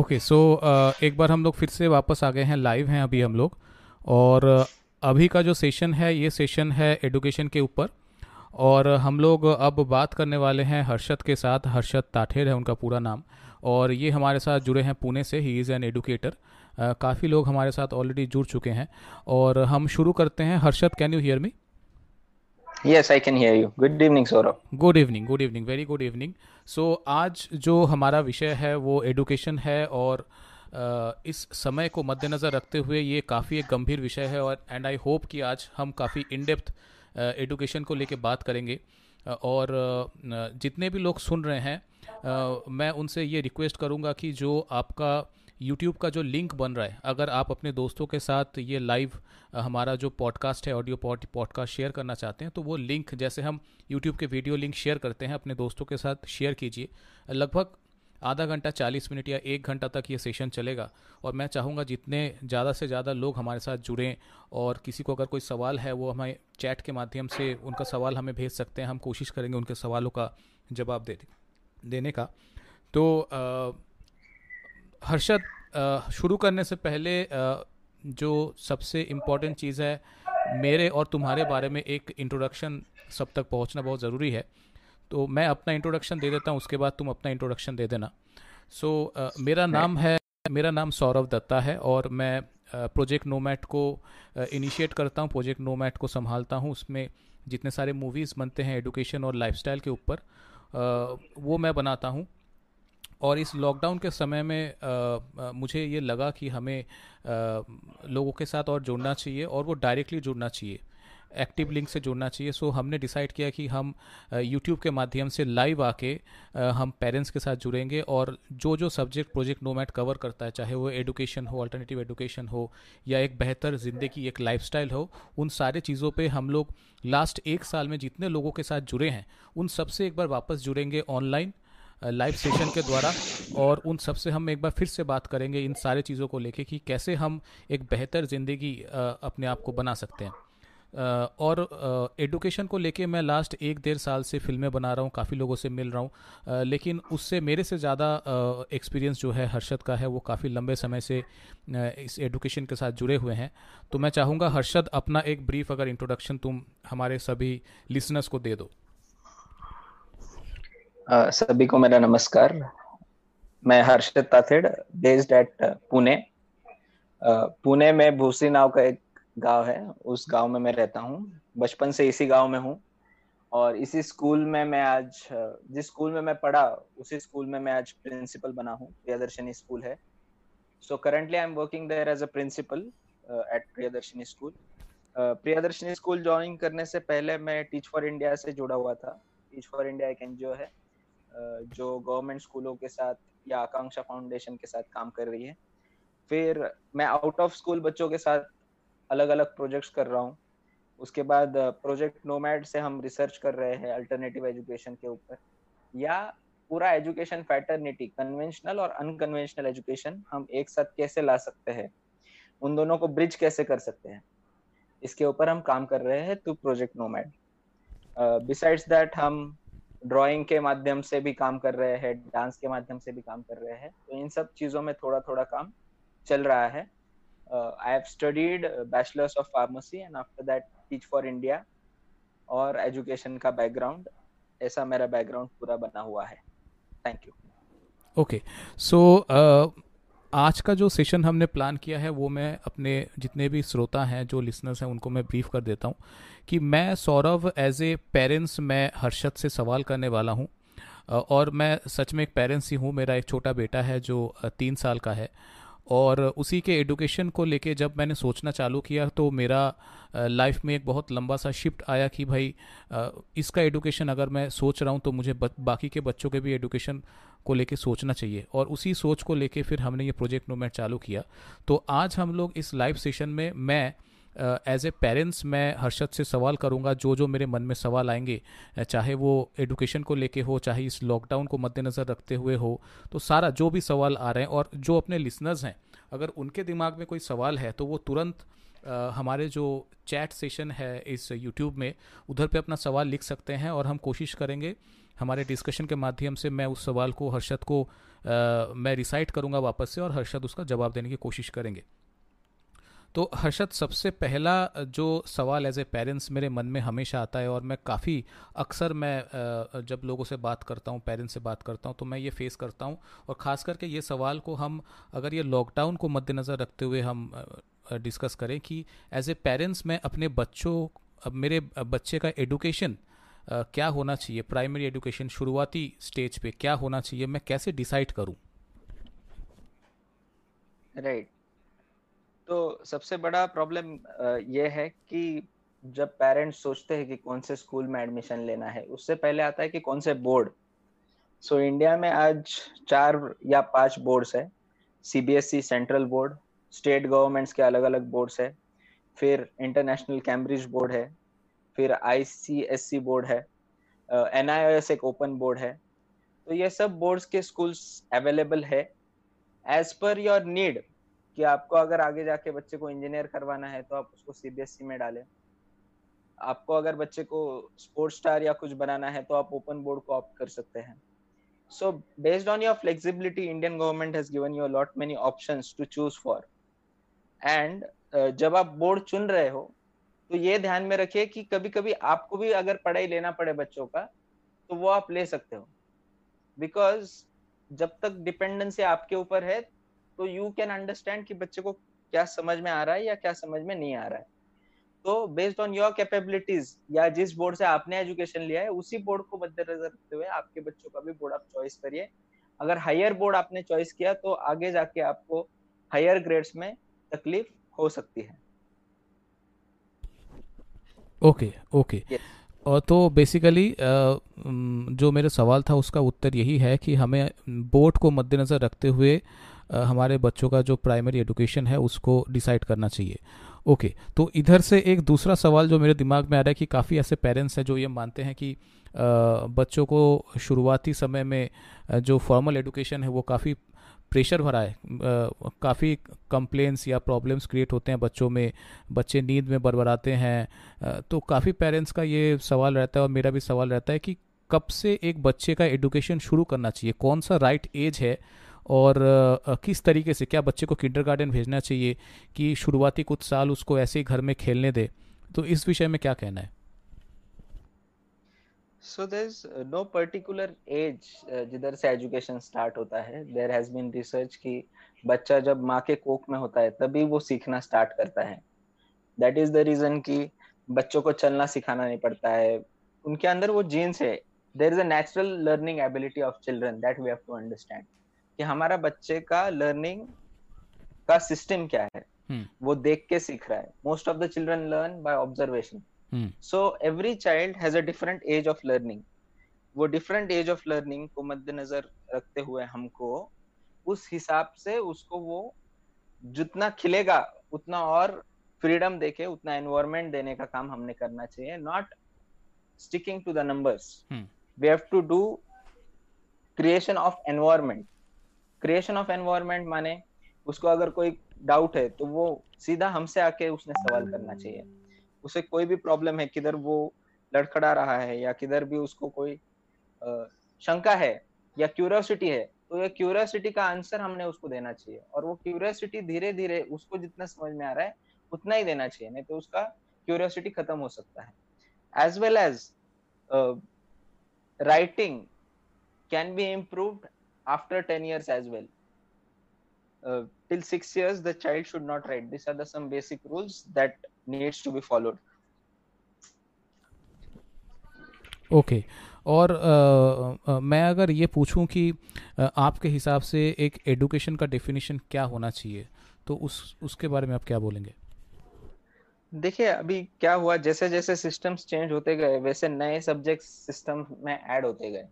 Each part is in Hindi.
ओके सो एक बार हम लोग फिर से वापस आ गए हैं लाइव हैं अभी हम लोग। और अभी का जो सेशन है, ये सेशन है एडुकेशन के ऊपर। और, हम लोग अब बात करने वाले हैं हर्षद के साथ। हर्षद ताठेर है उनका पूरा नाम। और ये हमारे साथ जुड़े हैं पुणे से। ही इज़ एन एडुकेटर काफ़ी लोग हमारे साथ ऑलरेडी जुड़ चुके हैं। और, हम शुरू करते हैं। Harshad can you hear me yes I can hear you good evening Saurabh good evening good evening very good evening so आज जो हमारा विषय है, वो एडुकेशन है और इस समय को मद्देनज़र रखते हुए ये काफ़ी एक गंभीर विषय है और एंड आई होप कि आज हम काफ़ी इन डेप्थ एडुकेशन को लेके बात करेंगे। और जितने भी लोग सुन रहे हैं मैं उनसे ये रिक्वेस्ट करूँगा कि जो आपका यूट्यूब का जो लिंक बन रहा है, अगर आप अपने दोस्तों के साथ ये लाइव हमारा जो पॉडकास्ट है ऑडियो पॉड पॉडकास्ट शेयर करना चाहते हैं तो वो लिंक जैसे हम यूट्यूब के वीडियो लिंक शेयर करते हैं, अपने दोस्तों के साथ शेयर कीजिए। लगभग आधा घंटा, चालीस मिनट या एक घंटा तक ये सेशन चलेगा। और मैं चाहूँगा जितने ज़्यादा से ज़्यादा लोग हमारे साथ जुड़ें और किसी को अगर कोई सवाल है, वो हमें चैट के माध्यम से उनका सवाल हमें भेज सकते हैं, हम कोशिश करेंगे उनके सवालों का जवाब दे देने का। तो हर्षद शुरू करने से पहले जो सबसे इम्पोर्टेंट चीज़ है मेरे और तुम्हारे बारे में एक इंट्रोडक्शन सब तक पहुँचना बहुत ज़रूरी है। तो मैं अपना इंट्रोडक्शन दे देता हूँ उसके बाद तुम अपना इंट्रोडक्शन दे देना। सो so, uh, मेरा नाम है मेरा नाम सौरभ दत्ता है और मैं प्रोजेक्ट uh, नोमैट को इनिशिएट uh, करता हूँ प्रोजेक्ट नोमैट को संभालता हूँ। उसमें जितने सारे मूवीज़ बनते हैं एडुकेशन और लाइफस्टाइल के ऊपर uh, वो मैं बनाता हूँ। और इस लॉकडाउन के समय में आ, मुझे ये लगा कि हमें आ, लोगों के साथ और जुड़ना चाहिए और वो डायरेक्टली जुड़ना चाहिए। एक्टिव लिंक से जुड़ना चाहिए। सो हमने डिसाइड किया कि हम यूट्यूब के माध्यम से लाइव आके हम पेरेंट्स के साथ जुड़ेंगे और जो जो सब्जेक्ट प्रोजेक्ट नोमैट कवर करता है चाहे वो एडुकेशन हो अल्टरनेटिव एडुकेशन हो या एक बेहतर ज़िंदगी एक लाइफस्टाइल हो उन सारे चीज़ों पे हम लोग लास्ट एक साल में जितने लोगों के साथ जुड़े हैं उन सबसे एक बार वापस जुड़ेंगे ऑनलाइन लाइव सेशन के द्वारा। और उन सबसे हम एक बार फिर से बात करेंगे इन सारे चीज़ों को लेके कि कैसे हम एक बेहतर ज़िंदगी अपने आप को बना सकते हैं। और एडुकेशन को लेके मैं लास्ट एक डेढ़ साल से फ़िल्में बना रहा हूँ, काफ़ी लोगों से मिल रहा हूँ। लेकिन उससे मेरे से ज़्यादा एक्सपीरियंस जो है हर्षद का है, वो काफ़ी लंबे समय से इस एडुकेशन के साथ जुड़े हुए हैं। तो मैं चाहूँगा हर्षद, अपना एक ब्रीफ अगर इंट्रोडक्शन तुम हमारे सभी लिसनर्स को दे दो। सभी को मेरा नमस्कार। मैं हर्षद ताथेड़ बेस्ड एट पुणे। पुणे में भूसी नाव का एक गाँव है। उस गाँव में मैं रहता हूँ। बचपन से इसी गाँव में हूँ। और इसी स्कूल में मैं आज जिस स्कूल में मैं पढ़ा, उसी स्कूल में मैं आज प्रिंसिपल बना हूँ। प्रियदर्शनी स्कूल है। So currently I am working there as a principal at Priyadarshini school. Priyadarshini school join करने से पहले मैं टीच फॉर इंडिया से जुड़ा हुआ था। टीच फॉर इंडिया एक एनजीओ है। जो गवर्नमेंट स्कूलों के साथ या आकांक्षा फाउंडेशन के साथ काम कर रही है। फिर मैं आउट ऑफ़ स्कूल बच्चों के साथ अलग अलग प्रोजेक्ट्स कर रहा हूँ। उसके बाद प्रोजेक्ट नोमैड से हम रिसर्च कर रहे हैं अल्टरनेटिव एजुकेशन के ऊपर। या पूरा एजुकेशन फैटर्निटी कन्वेंशनल और अनकन्वेंशनल एजुकेशन हम एक साथ कैसे ला सकते हैं? उन दोनों को ब्रिज कैसे कर सकते हैं? इसके ऊपर हम काम कर रहे हैं two project nomad besides that हम ड्राइंग के माध्यम से भी काम कर रहे हैं डांस के माध्यम से भी काम कर रहे हैं तो इन सब चीज़ों में थोड़ा थोड़ा काम चल रहा है। I have studied bachelors of pharmacy and after that teach for India और एजुकेशन का बैकग्राउंड ऐसा मेरा बैकग्राउंड पूरा बना हुआ है। थैंक यू ओके सो आज का जो सेशन हमने प्लान किया है, वो मैं अपने जितने भी श्रोता हैं, जो लिसनर्स हैं, उनको मैं ब्रीफ कर देता हूँ कि मैं सौरभ एज ए पेरेंट्स मैं हर्षद से सवाल करने वाला हूँ। और मैं सच में एक पेरेंट्स ही हूँ, मेरा एक छोटा बेटा है जो तीन साल का है। और उसी के एडुकेशन को लेके जब मैंने सोचना चालू किया तो मेरा लाइफ में एक बहुत लंबा सा शिफ्ट आया कि भाई इसका एडुकेशन अगर मैं सोच रहा हूँ तो मुझे बाकी के बच्चों के भी एडुकेशन को लेके सोचना चाहिए। और उसी सोच को लेके फिर हमने ये प्रोजेक्ट नोमैट चालू किया। तो आज हम लोग इस लाइव सेशन में मैं एज ए पेरेंट्स मैं हर्षद से सवाल करूँगा, जो जो मेरे मन में सवाल आएँगे चाहे वो एडुकेशन को लेके हो, चाहे इस लॉकडाउन को मद्देनज़र रखते हुए हो तो सारा जो भी सवाल आ रहे हैं और जो अपने लिसनर्स हैं, अगर उनके दिमाग में कोई सवाल है तो वो तुरंत हमारे जो चैट सेशन है इस यूट्यूब में, उधर पे अपना सवाल लिख सकते हैं और हम कोशिश करेंगे हमारे डिस्कशन के माध्यम से मैं उस सवाल को हर्षद को आ, मैं रिसाइट करूँगा वापस से और हर्षद उसका जवाब देने की कोशिश करेंगे। तो हर्षद सबसे पहला जो सवाल एज ए पेरेंट्स मेरे मन में हमेशा आता है और मैं काफ़ी अक्सर मैं जब लोगों से बात करता हूँ पेरेंट्स से बात करता हूँ तो मैं ये फेस करता हूँ और ख़ास करके ये सवाल को हम अगर ये लॉकडाउन को मद्देनज़र रखते हुए हम डिस्कस करें कि एज ए पेरेंट्स मैं अपने बच्चों मेरे बच्चे का एडुकेशन क्या होना चाहिए? प्राइमरी एडुकेशन शुरुआती स्टेज पे क्या होना चाहिए? मैं कैसे डिसाइड करूँ? Right right. तो सबसे बड़ा प्रॉब्लम ये है कि जब पेरेंट्स सोचते हैं कि कौन से स्कूल में एडमिशन लेना है उससे पहले आता है कि कौन से बोर्ड सो so, इंडिया में आज चार या पाँच बोर्ड्स है। CBSE central board state governments के अलग अलग बोर्ड्स है। फिर इंटरनेशनल कैम्ब्रिज बोर्ड है। फिर आईसीएससी बोर्ड है NIOS एक ओपन बोर्ड है। तो ये सब बोर्ड्स के स्कूल्स अवेलेबल है। एज पर योर नीड कि आपको अगर आगे जाके बच्चे को इंजीनियर करवाना है तो आप उसको सीबीएसई में डालें। आपको अगर बच्चे को स्पोर्ट्स स्टार या कुछ बनाना है तो आप ओपन बोर्ड को ऑप्ट कर सकते हैं। So based on your flexibility Indian government has given you lot many options to choose for and जब आप बोर्ड चुन रहे हो तो ये ध्यान में रखिए कि कभी कभी आपको भी अगर पढ़ाई लेना पड़े बच्चों का तो वो आप ले सकते हो। बिकॉज़ जब तक डिपेंडेंसी आपके ऊपर है तो यू कैन अंडरस्टैंड कि बच्चे को क्या समझ में आ रहा है या क्या समझ में नहीं आ रहा है। तो बेस्ड ऑन योर कैपेबिलिटीज या जिस बोर्ड से आपने एजुकेशन लिया है, उसी बोर्ड को मद्देनजर रखते हुए आपके बच्चों का भी बोर्ड आप चॉइस करिए। अगर हायर बोर्ड आपने चॉइस किया तो आगे जाके आपको हायर ग्रेड्स में तकलीफ़ हो सकती है। Okay okay. और तो बेसिकली जो मेरा सवाल था उसका उत्तर यही है कि हमें बोर्ड को मद्देनज़र रखते हुए हमारे बच्चों का जो प्राइमरी एजुकेशन है उसको डिसाइड करना चाहिए। ओके okay, तो इधर से एक दूसरा सवाल जो मेरे दिमाग में आ रहा है कि काफ़ी ऐसे पेरेंट्स हैं जो ये मानते हैं कि बच्चों को शुरुआती समय में जो फॉर्मल एजुकेशन है वो काफ़ी प्रेशर भरा है। काफ़ी कंप्लेंट्स या प्रॉब्लम्स क्रिएट होते हैं बच्चों में। बच्चे नींद में बरबराते हैं। तो काफ़ी पेरेंट्स का ये सवाल रहता है और मेरा भी सवाल रहता है कि कब से एक बच्चे का एडुकेशन शुरू करना चाहिए? कौन सा राइट एज है? और किस तरीके से? क्या बच्चे को किंडर भेजना चाहिए कि शुरुआती कुछ साल उसको ऐसे ही घर में खेलने दे? तो इस विषय में क्या कहना है? So there is no particular age जिधर से एजुकेशन स्टार्ट होता है। देर हैज़ बीन रिसर्च कि बच्चा जब माँ के कोख में होता है तभी वो सीखना स्टार्ट करता है। दैट इज़ द रीजन कि बच्चों को चलना सिखाना नहीं पड़ता है। उनके अंदर वो जीन्स है। There is a natural learning ability of children that we have to understand कि हमारा बच्चे का लर्निंग का सिस्टम क्या है? hmm. वो देख के सीख रहा है। Most of the children learn by observation so every child has a different age of learning वो डिफरेंट एज ऑफ़ लर्निंग को मद्देनजर रखते हुए हमको उस हिसाब से उसको वो जितना खिलेगा उतना और फ्रीडम देके उतना एनवायरमेंट देने का काम हमने करना चाहिए not sticking to the numbers we have to do creation of environment creation of environment माने उसको अगर कोई डाउट है तो वो सीधा हमसे आके उसने सवाल करना चाहिए। उसे कोई भी प्रॉब्लम है किधर वो लड़खड़ा रहा है या किधर भी उसको कोई शंका है या क्यूरियोसिटी है तो ये क्यूरियोसिटी का आंसर हमने उसको देना चाहिए। और वो क्यूरियोसिटी धीरे धीरे उसको जितना समझ में आ रहा है उतना ही देना चाहिए नहीं तो उसका क्यूरियोसिटी खत्म हो सकता है। As well as writing can be improved after 10 years as well. uh, till 6 years the child should not write. These are the some basic rules that needs to be followed. Okay okay. और आ, आ, मैं अगर ये पूछूँ कि आ, आपके हिसाब से एक एडुकेशन का डेफिनेशन क्या होना चाहिए तो उस उसके बारे में आप क्या बोलेंगे? देखिए अभी क्या हुआ जैसे जैसे सिस्टम्स चेंज होते गए वैसे नए सब्जेक्ट सिस्टम में ऐड होते गए।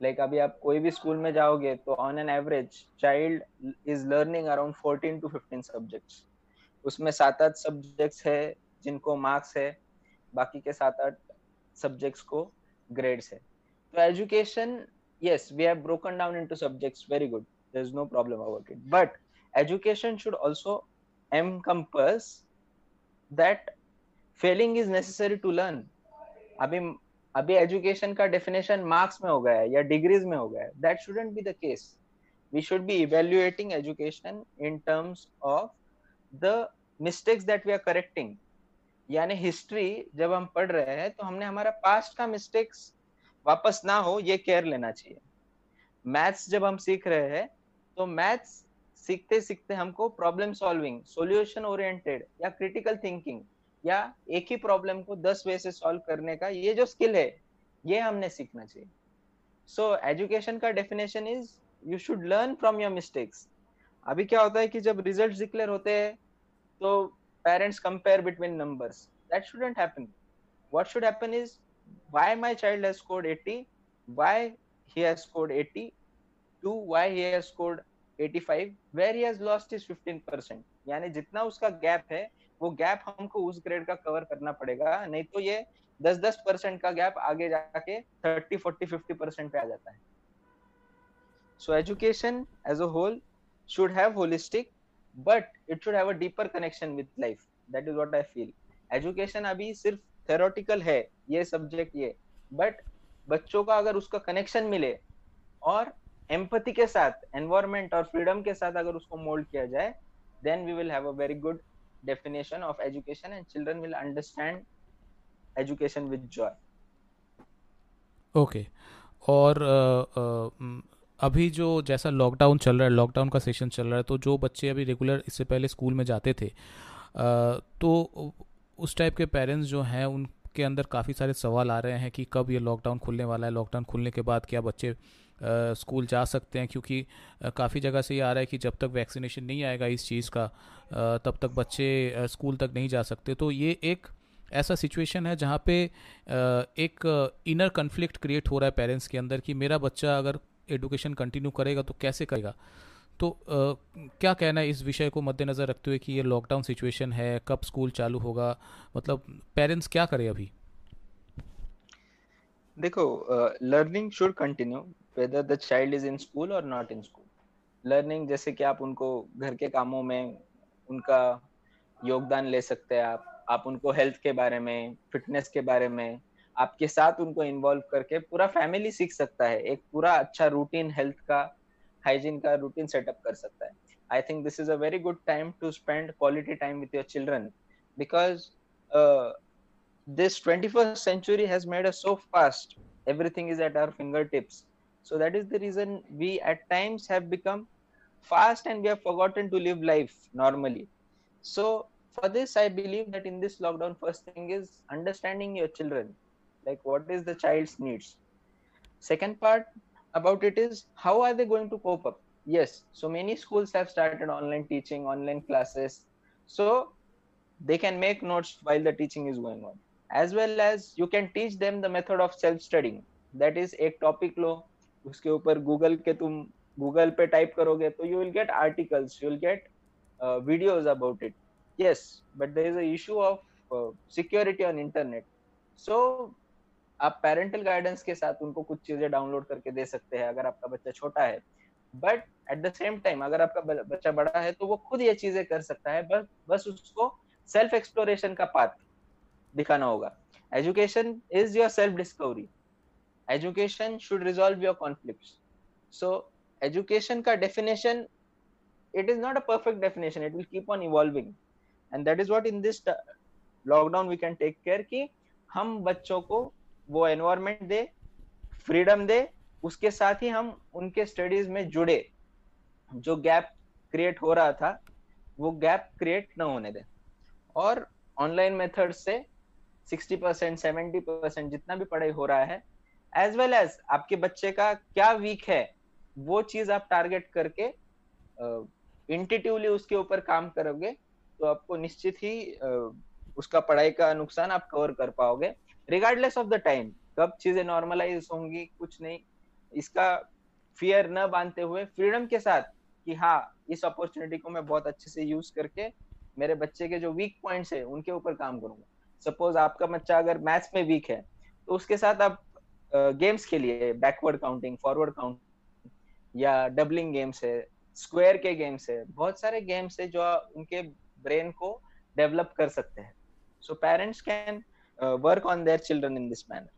लाइक like अभी आप कोई भी स्कूल में जाओगे तो on an average child is learning around fourteen to fifteen subjects उसमें सात आठ सब्जेक्ट्स है, जिनको मार्क्स है, बाकी के सात आठ सब्जेक्ट्स को ग्रेड्स है। तो education yes we have broken down into subjects very good there is no problem about it but education should also um encompass that failing is necessary to learn अभी अभी एजुकेशन का डेफिनेशन मार्क्स में हो गया है, या डिग्रीज में हो गया है that shouldn't be the case we should be evaluating education in terms of the mistakes that we are correcting यानी हिस्ट्री जब हम पढ़ रहे हैं तो हमने हमारा पास्ट का मिस्टेक्स वापस ना हो, ये केयर लेना चाहिए। मैथ्स जब हम सीख रहे हैं तो मैथ्स सीखते सीखते हमको प्रॉब्लम सॉल्विंग सॉल्यूशन ओरिएंटेड या क्रिटिकल थिंकिंग या एक ही प्रॉब्लम को दस वे से सॉल्व करने का, ये जो स्किल है, ये हमने सीखना चाहिए। सो एजुकेशन का definition is you should learn from your mistakes अभी क्या होता है कि जब रिज़ल्ट डिक्लेयर होते हैं तो parents compare between numbers that shouldn't happen what should happen is why my child has scored 80 why he has scored 80 two why he has scored 85 where he has lost his 15% यानी जितना उसका गैप है, वो गैप हमको उस ग्रेड का कवर करना पड़ेगा। नहीं तो ये 10-10 परसेंट का गैप आगे जाके 30 40 50 परसेंट पे आ जाता है। So education as a whole should have holistic but it should have a deeper connection with life that is what i feel education अभी सिर्फ़ theoretical है ये सब्जेक्ट ये बट बच्चों का अगर उसका कनेक्शन मिले और एम्पति के साथ एनवायरमेंट और फ्रीडम के साथ अगर उसको मोल्ड किया जाए then we will have a very good definition of education and children will understand education with joy okay. और अभी जो जैसा लॉकडाउन चल रहा है लॉकडाउन का सेशन चल रहा है तो जो बच्चे अभी रेगुलर इससे पहले स्कूल में जाते थे तो उस टाइप के पेरेंट्स जो हैं, उनके अंदर काफ़ी सारे सवाल आ रहे हैं कि कब ये लॉकडाउन खुलने वाला है। लॉकडाउन खुलने के बाद क्या बच्चे स्कूल जा सकते हैं? क्योंकि काफ़ी जगह से ये आ रहा है कि जब तक वैक्सीनेशन नहीं आएगा इस चीज़ का तब तक बच्चे स्कूल तक नहीं जा सकते। तो ये एक ऐसा सिचुएशन है जहाँ पे एक इनर कन्फ्लिक्ट क्रिएट हो रहा है पेरेंट्स के अंदर कि मेरा बच्चा अगर एडुकेशन कंटिन्यू करेगा तो कैसे करेगा? तो आ, क्या कहना है इस विषय को मद्देनज़र रखते हुए कि ये लॉकडाउन सिचुएशन है कब स्कूल चालू होगा? मतलब पेरेंट्स क्या करें अभी? देखो learning should continue whether the child is in school और नॉट इन स्कूल लर्निंग जैसे कि आप उनको घर के कामों में उनका योगदान ले सकते हैं आप आप उनको हेल्थ के बारे में फिटनेस के बारे में आपके साथ उनको इन्वॉल्व करके पूरा फैमिली सीख सकता है। एक पूरा अच्छा रूटीन हेल्थ का हाइजीन का रूटीन सेटअप कर सकता है। I think this is a very good time to spend quality time with your children because this twenty first century has made a so fast everything is at our finger tips so that is the reason we at times have become fast and we have forgotten to live life normally. So for this, i believe that in this lockdown, first thing is understanding your children. like what is the child's needs second part about it is how are they going to cope up yes so many schools have started online teaching online classes so they can make notes while the teaching is going on as well as you can teach them the method of self studying that is एक टॉपिक लो उसके ऊपर गूगल के तुम गूगल पे टाइप करोगे तो you will get articles you will get videos about it yes but there is a issue of uh, security on internet so आप पेरेंटल गाइडेंस के साथ उनको कुछ चीज़ें डाउनलोड करके दे सकते हैं अगर आपका बच्चा छोटा है। But at the same time अगर आपका बच्चा बड़ा है तो वो खुद ये चीज़ें कर सकता है, बस बस उसको सेल्फ एक्सप्लोरेशन का पाथ दिखाना होगा। Education is your self discovery education should resolve your conflict so education का definition it is not a perfect definition, it will keep on evolving. And that is what in this lockdown we can take care कि हम बच्चों को वो एनवायरमेंट दे फ्रीडम दे उसके साथ ही हम उनके स्टडीज़ में जुड़े। जो गैप क्रिएट हो रहा था वो गैप क्रिएट न होने दे। और ऑनलाइन मेथड से सिक्सटी परसेंट सेवेंटी परसेंट जितना भी पढ़ाई हो रहा है एज वेल एज आपके बच्चे का क्या वीक है वो चीज़ आप टारगेट करके इंटिटिवली uh, उसके ऊपर काम करोगे तो आपको निश्चित ही uh, उसका पढ़ाई का नुकसान आप कवर कर पाओगे। रिगार्डलेस ऑफ़ द टाइम कब चीज़ें नॉर्मलाइज होंगी, कुछ नहीं, इसका फियर न बांधते हुए फ्रीडम के साथ कि हाँ इस अपॉर्चुनिटी को मैं बहुत अच्छे से यूज़ करके मेरे बच्चे के जो वीक पॉइंट्स है, उनके ऊपर काम करूँगा। सपोज़ आपका बच्चा अगर मैथ्स में वीक है तो उसके साथ आप गेम्स खेलिए बैकवर्ड काउंटिंग फॉरवर्ड काउंटिंग या डबलिंग गेम्स है स्क्वायर के गेम्स है, बहुत सारे गेम्स है जो उनके ब्रेन को डेवलप कर सकते हैं। So parents can work on their children in this manner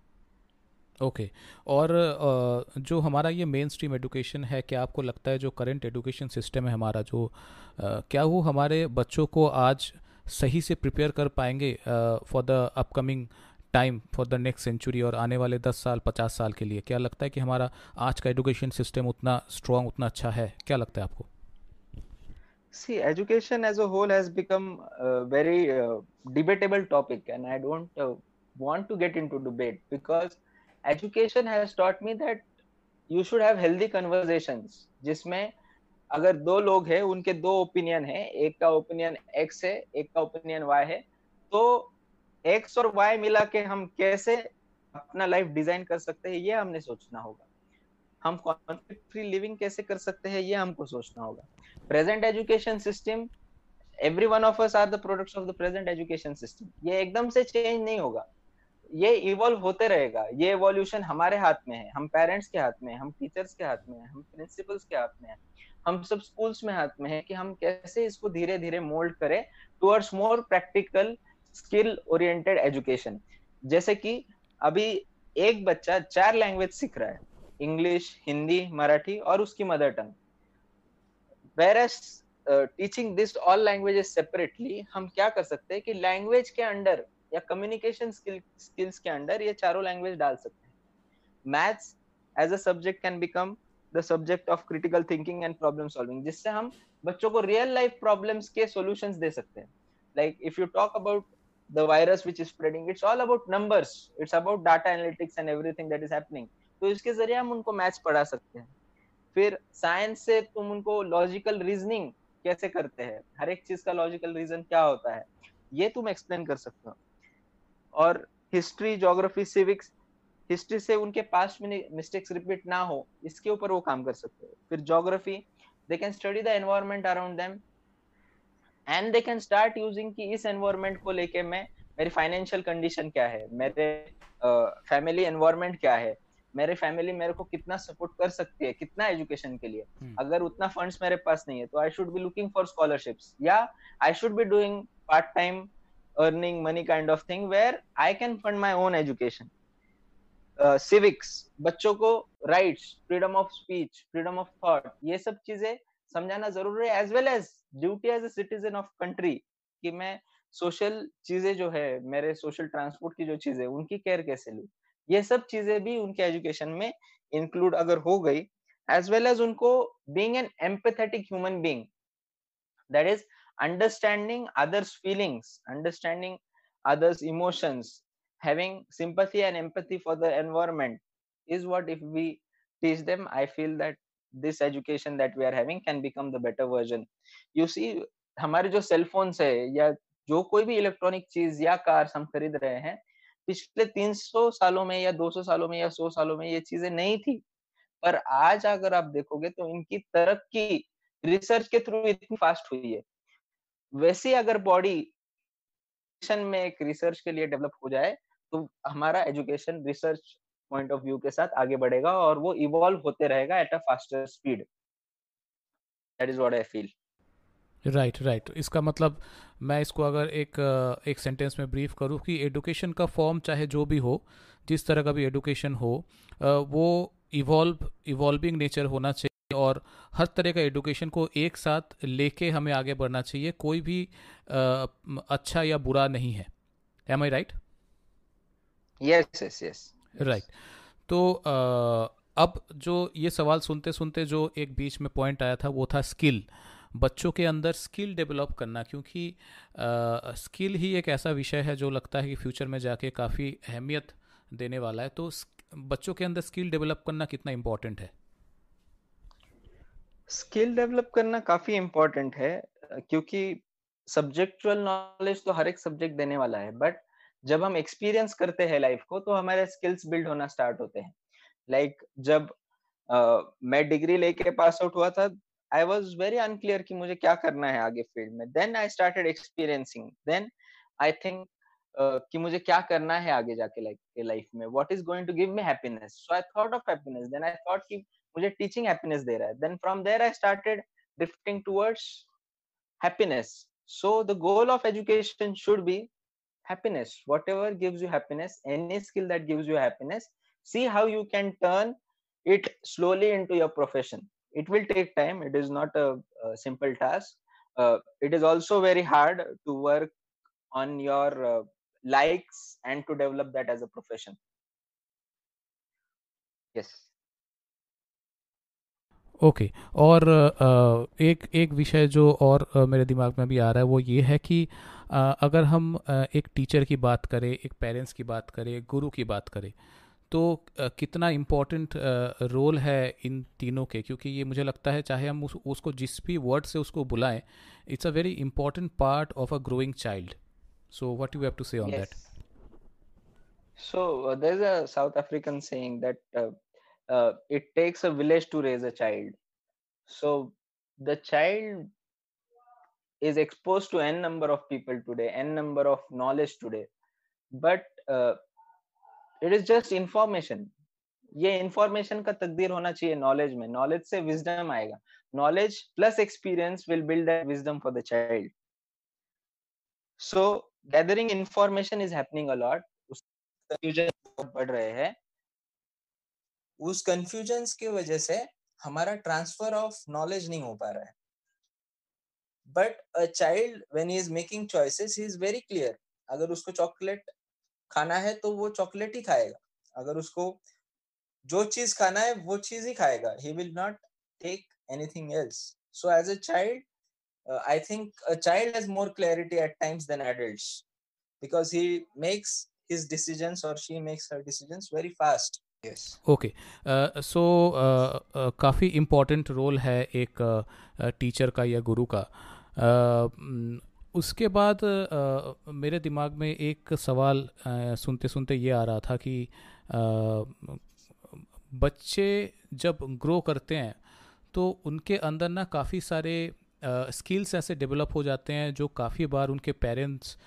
okay okay. और जो हमारा ये मेन स्ट्रीम एजुकेशन है, क्या आपको लगता है जो करंट एजुकेशन सिस्टम है हमारा, जो क्या वो हमारे बच्चों को आज सही से प्रिपेयर कर पाएँगे for the upcoming time for the next century और आने वाले दस साल, पचास साल के लिए? क्या लगता है कि हमारा आज का एजुकेशन सिस्टम उतना स्ट्रॉन्ग उतना अच्छा है? क्या लगता है आपको? See education as a whole has become a very uh, debatable topic and i don't uh, want to get into debate because education has taught me that you should have healthy conversations जिसमें अगर दो लोग हैं उनके दो ओपिनियन है एक का ओपिनियन एक्स है एक का ओपिनियन वाई है तो एक्स और वाई मिला के हम कैसे अपना लाइफ डिज़ाइन कर सकते हैं ये हमने सोचना होगा हम कॉन्फ्लिक्ट फ्री लिविंग कैसे कर सकते हैं, ये हमको सोचना होगा। Present education system every one of us are the products of the present education system ये एकदम से चेंज नहीं होगा। ये इवॉल्व होते रहेगा। ये एवोल्यूशन हमारे हाथ में है। हम पेरेंट्स के हाथ में हम टीचर्स के हाथ में है, हम प्रिंसिपल्स के हाथ में है। हम सब स्कूल्स में हाथ में है कि हम कैसे इसको धीरे धीरे मोल्ड करें towards more practical skill oriented education जैसे कि अभी एक बच्चा चार लैंग्वेज सीख रहा है। इंग्लिश हिंदी मराठी और उसकी mother tongue where teaching this all languages separately हम क्या कर सकते हैं कि लैंग्वेज के अंडर या कम्युनिकेशन स्किल्स के अंडर ये चारों लैंग्वेज डाल सकते हैं. Maths as a subject can become the subject of critical thinking and problem solving जिससे हम बच्चों को रियल लाइफ प्रॉब्लम्स के सॉल्यूशंस दे सकते हैं. Like if you talk about the virus which is spreading, it's all about numbers. It's about data analytics and everything that is happening. तो इसके ज़रिए हम उनको मैथ्स पढ़ा सकते हैं। फिर साइंस से तुम उनको लॉजिकल रीजनिंग कैसे करते हैं? हर एक चीज़ का लॉजिकल रीजन क्या होता है? ये तुम एक्सप्लेन कर सकते हो। और हिस्ट्री जोग्राफी सिविक्स हिस्ट्री से उनके पास्ट में मिस्टेक्स रिपीट ना हो इसके ऊपर वो काम कर सकते हैं। फिर geography they can study the environment around them and they can start using कि इस एनवायरमेंट को लेके मैं मेरी फाइनेंशियल कंडीशन क्या है? मेरे फैमिली uh, एनवायरमेंट क्या है? मेरे फैमिली मेरे को कितना सपोर्ट कर सकती है कितना एजुकेशन के लिए hmm. अगर उतना फंड्स मेरे पास नहीं है तो I should be looking for scholarships या I should be doing part time money kind of thing where I can fund my own education. Uh, civics बच्चों को rights, freedom of speech freedom of thought ये सब चीज़ें समझाना ज़रूरी है as well as duty as a citizen of country कि मैं सोशल चीज़ें जो है मेरे सोशल ट्रांसपोर्ट की जो चीज़ें उनकी केयर कैसे लू ये सब चीज़ें भी उनके एजुकेशन में इंक्लूड अगर हो गई एज वेल एज उनको being an empathetic human being that is understanding others feelings understanding others emotions having sympathy and empathy for the environment is what if we teach them i feel that this education that we are having can become the better version you see हमारे जो सेल फोन्स है या जो कोई भी इलेक्ट्रॉनिक चीज़ या कार हम खरीद रहे हैं पिछले 300 सालों में या 200 सालों में या 100 सालों में ये चीज़ें नहीं थी। पर आज अगर आप देखोगे तो इनकी तरक्की रिसर्च के थ्रू इतनी फास्ट हुई है। वैसे अगर बॉडी में एक रिसर्च के लिए डेवलप हो जाए तो हमारा education research point of view के साथ आगे बढ़ेगा और वो इवॉल्व होते रहेगा at a faster speed. That is what I feel. Right right, right right. इसका मतलब मैं इसको अगर एक एक सेंटेंस में ब्रीफ करूँ कि एडुकेशन का फॉर्म चाहे जो भी हो जिस तरह का भी एडुकेशन हो वो इवॉल्व इवॉल्विंग नेचर होना चाहिए और हर तरह का एडुकेशन को एक साथ लेके हमें आगे बढ़ना चाहिए कोई भी अच्छा या बुरा नहीं है। Am I right yes yes yes right तो अब जो ये सवाल सुनते सुनते जो एक बीच में पॉइंट आया था वो था स्किल बच्चों के अंदर स्किल डेवलप करना क्योंकि स्किल ही एक ऐसा विषय है जो लगता है कि फ्यूचर में जाके काफ़ी अहमियत देने वाला है। तो बच्चों के अंदर स्किल डेवलप करना कितना इम्पोर्टेंट है? स्किल डेवलप करना काफ़ी इम्पोर्टेंट है क्योंकि सब्जेक्चुअल नॉलेज तो हर एक सब्जेक्ट देने वाला है बट जब हम एक्सपीरियंस करते हैं लाइफ को तो हमारे स्किल्स बिल्ड होना स्टार्ट होते हैं। लाइक like, जब uh, मैं डिग्री लेके पास आउट हुआ था आई वॉज़ वेरी अनक्लियर कि मुझे क्या करना है आगे फ़ील्ड में। Then I started experiencing then I think कि मुझे क्या करना है आगे जाके लाइक लाइफ में। What is going to give me happiness so I thought of happiness then I thought कि मुझे टीचिंग हैप्पीनेस दे रहा है। Then from there I started drifting towards happiness so the goal of education should be happiness. Whatever gives you happiness, any skill that gives you happiness, see how you can turn it slowly into your profession. It will take time it is not a, a simple task uh, it is also very hard to work on your uh, likes and to develop that as a profession yes okay okay. और एक एक विषय जो और मेरे दिमाग में भी आ रहा है वो ये है कि अगर हम एक टीचर की बात करें एक पेरेंट्स की बात करें गुरु की बात करें तो कितना इंपॉर्टेंट रोल है इन तीनों के? क्योंकि ये मुझे लगता है चाहे हम उस, उसको जिस भी वर्ड से उसको बुलाएँ it's a very important part of a growing child so what you have to say on that so there is a South African saying that it takes a village to raise a child so the child is exposed to an number of people today an number of knowledge today. But it is just information ये इंफॉर्मेशन का तकदीर होना चाहिए नॉलेज में। नॉलेज से विजडम आएगा। Knowledge plus experience will build that wisdom for the child so gathering information is happening a lot confusion बढ़ रहे हैं। उस कंफ्यूजन की वजह से हमारा ट्रांसफ़र ऑफ़ नॉलेज नहीं हो पा रहा है। But a child when he is making choices he is very clear अगर उसको चॉकलेट खाना है तो वो चॉकलेट ही खाएगा। अगर उसको जो चीज़ खाना है वो चीज़ ही खाएगा। He will not take anything else so as a child I think a child has more clarity at times than adults because he makes his decisions or she makes her decisions very fast. Yes. Okay. Uh, so uh, uh, काफ़ी इम्पोर्टेंट रोल है एक टीचर uh, का या गुरु का। Uh, उसके बाद आ, मेरे दिमाग में एक सवाल आ, सुनते सुनते ये आ रहा था कि आ, बच्चे जब ग्रो करते हैं तो उनके अंदर ना काफ़ी सारे स्किल्स ऐसे डेवलप हो जाते हैं जो काफ़ी बार उनके पेरेंट्स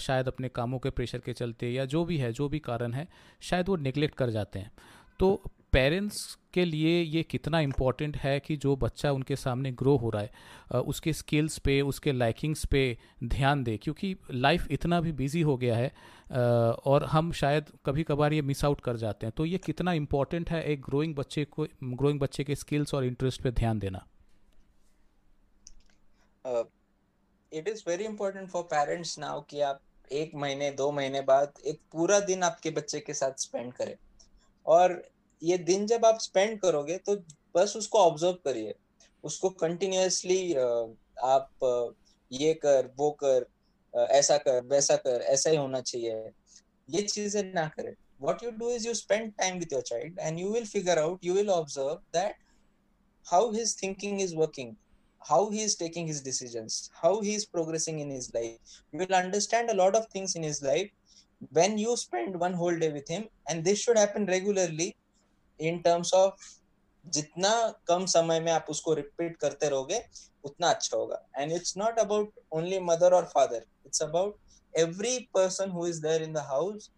शायद अपने कामों के प्रेशर के चलते या जो भी है जो भी कारण है शायद वो निगलेक्ट कर जाते हैं। तो पेरेंट्स के लिए ये कितना इम्पोर्टेंट है कि जो बच्चा उनके सामने ग्रो हो रहा है उसके स्किल्स पे, उसके लाइकिंग्स पे ध्यान दे, क्योंकि लाइफ इतना भी बिज़ी हो गया है और हम शायद कभी कभार ये मिस आउट कर जाते हैं। तो ये कितना इम्पोर्टेंट है एक ग्रोइंग बच्चे को ग्रोइंग बच्चे के स्किल्स और इंटरेस्ट पे ध्यान देना? It is very important for parents now कि आप एक महीने, दो महीने बाद एक पूरा दिन आपके बच्चे के साथ स्पेंड करें। और ये दिन जब आप स्पेंड करोगे तो बस उसको ऑब्ज़र्व करिए उसको कंटिन्यूसली आप ये कर वो कर ऐसा कर वैसा कर ऐसा ही होना चाहिए ये चीज़ें ना करें what you do is you spend time with your child and you will figure out you will observe that how his thinking is working how he is taking his decisions how he is progressing in his life you will understand a lot of things in his life when you spend one whole day with him and this should happen regularly in terms of जितना कम समय में आप उसको रिपीट करते रहोगे, उतना अच्छा होगा। And it's not about only mother और father it's about every person who is there in the house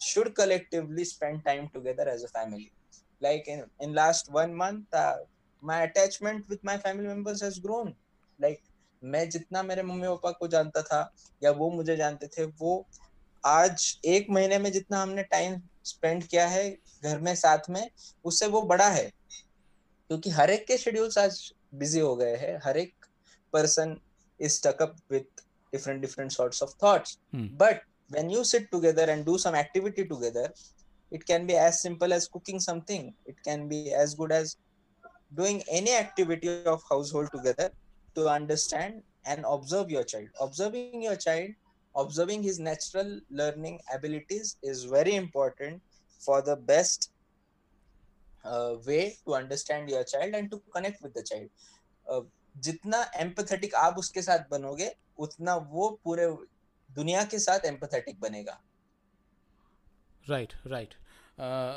should collectively spend time together as a family like in in last one month my attachment with my family members has grown like मैं जितना मेरे मम्मी पापा को जानता था, या वो मुझे जानते थे, वो आज एक महीने में जितना हमने टाइम स्पेंड किया है घर में साथ में उससे वो बड़ा है। क्योंकि हर एक के शेड्यूल्स आज बिज़ी हो गए हैं। हर एक person is taken up different different sorts of thoughts but when you sit together and do some activity together it can be as simple as cooking something it can be as good as doing any activity of household together to understand and observe your child observing your child observing his natural learning abilities is very important for the best uh, way to understand your child and to connect with the child uh, जितना एम्पथेटिक आप उसके साथ बनोगे उतना वो पूरे दुनिया के साथ एम्पथेटिक बनेगा राइट राइट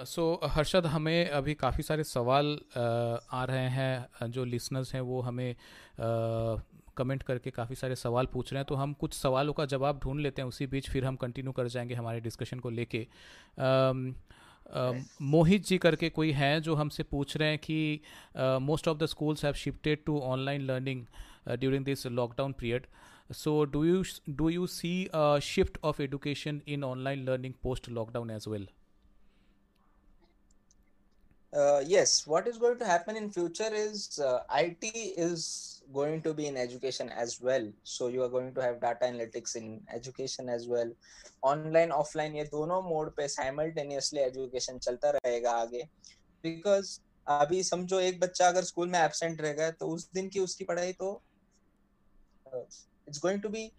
सो हर्षद हमें अभी काफ़ी सारे सवाल uh, आ रहे हैं जो लिसनर्स हैं वो हमें uh, कमेंट करके काफ़ी सारे सवाल पूछ रहे हैं तो हम कुछ सवालों का जवाब ढूंढ लेते हैं उसी बीच फिर हम कंटिन्यू कर जाएँगे हमारे डिस्कशन को लेके। मोहित जी करके कोई हैं जो हमसे पूछ रहे हैं कि most of the schools have shifted to online learning during this lockdown period so do you do you see shift of education in online learning post lockdown as well uh, yes what is going to happen in future is uh, it is going to be in education as well so you are going to have data analytics in education as well online offline ये दोनों मोड पे simultaneously education चलता रहेगा आगे because अभी समझो एक बच्चा अगर स्कूल में एबसेंट रह गया तो उस दिन की उसकी पढ़ाई तो it's going to be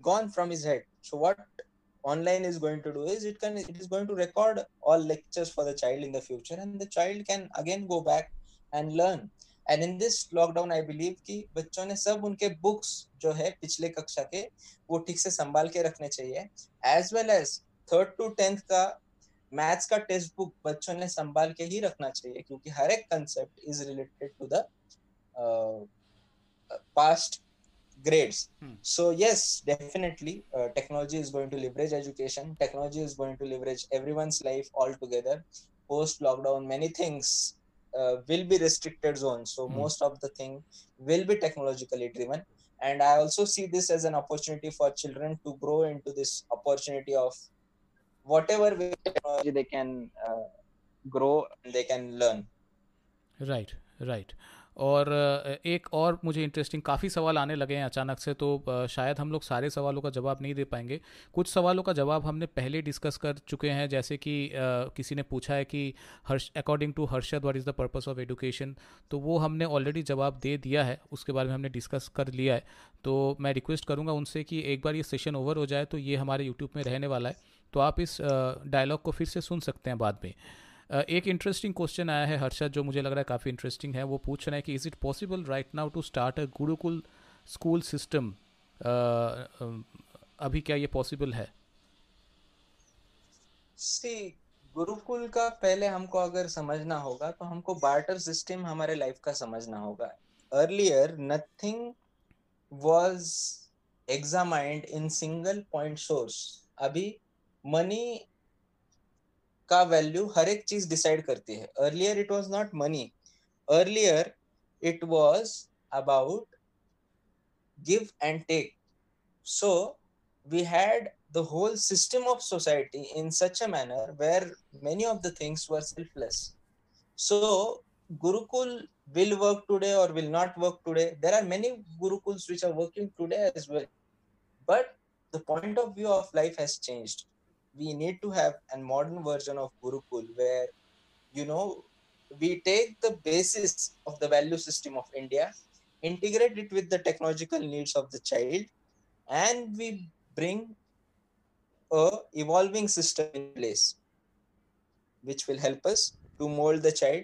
gone from his head so what online is going to do is it can, it is going to record all lectures for the child in the future and the child can again go back and learn. And in this lockdown I believe कि बच्चों ने सब उनके बुक्स जो है पिछले कक्षा के, वो ठीक से संभाल के रखने चाहिए। As well as third to tenth का मैथ्स का टेक्स्ट बुक बच्चों ने संभाल के ही रखना चाहिए क्योंकि हर एक concept is related to the past grades. Hmm. so yes definitely uh, technology is going to leverage education. Technology is going to leverage everyone's life altogether. Post lockdown many things uh, will be restricted zones. So hmm. most of the thing will be technologically driven. And i also see this as an opportunity for children to grow into this opportunity of whatever technology they can uh, grow they can learn. Right right और एक और मुझे इंटरेस्टिंग काफ़ी सवाल आने लगे हैं अचानक से तो शायद हम लोग सारे सवालों का जवाब नहीं दे पाएँगे। कुछ सवालों का जवाब हमने पहले डिस्कस कर चुके हैं, जैसे कि किसी ने पूछा है कि Harsh according to Harshad what is the purpose of education तो वो हमने ऑलरेडी जवाब दे दिया है, उसके बारे में हमने डिस्कस कर लिया है। तो मैं रिक्वेस्ट करूँगा उनसे कि एक बार ये सेशन ओवर हो जाए तो ये हमारे यूट्यूब में रहने वाला है। तो आप इस डायलॉग को फिर से सुन सकते हैं बाद में। एक इंटरेस्टिंग क्वेश्चन आया है हर्षद जो मुझे लग रहा है काफ़ी इंटरेस्टिंग है। वो पूछ रहे हैं कि is it possible right now to start a gurukul school system अभी क्या ये पॉसिबल है? सी गुरुकुल का पहले हमको अगर समझना होगा तो हमको बार्टर सिस्टम हमारे लाइफ का समझना होगा। Earlier nothing was examined in single point source अभी मनी का वैल्यू हर एक चीज डिसाइड करती है earlier it was not money earlier it was about give and take so we had the whole system of society in such a manner where many of the things were selfless so gurukul will work today or will not work today there are many gurukuls which are working today as well but the point of view of life has changed we need to have a modern version of Gurukul where, you know, we take the basis of the value system of India, integrate it with the technological needs of the child, and we bring a evolving system in place which will help us to mold the child.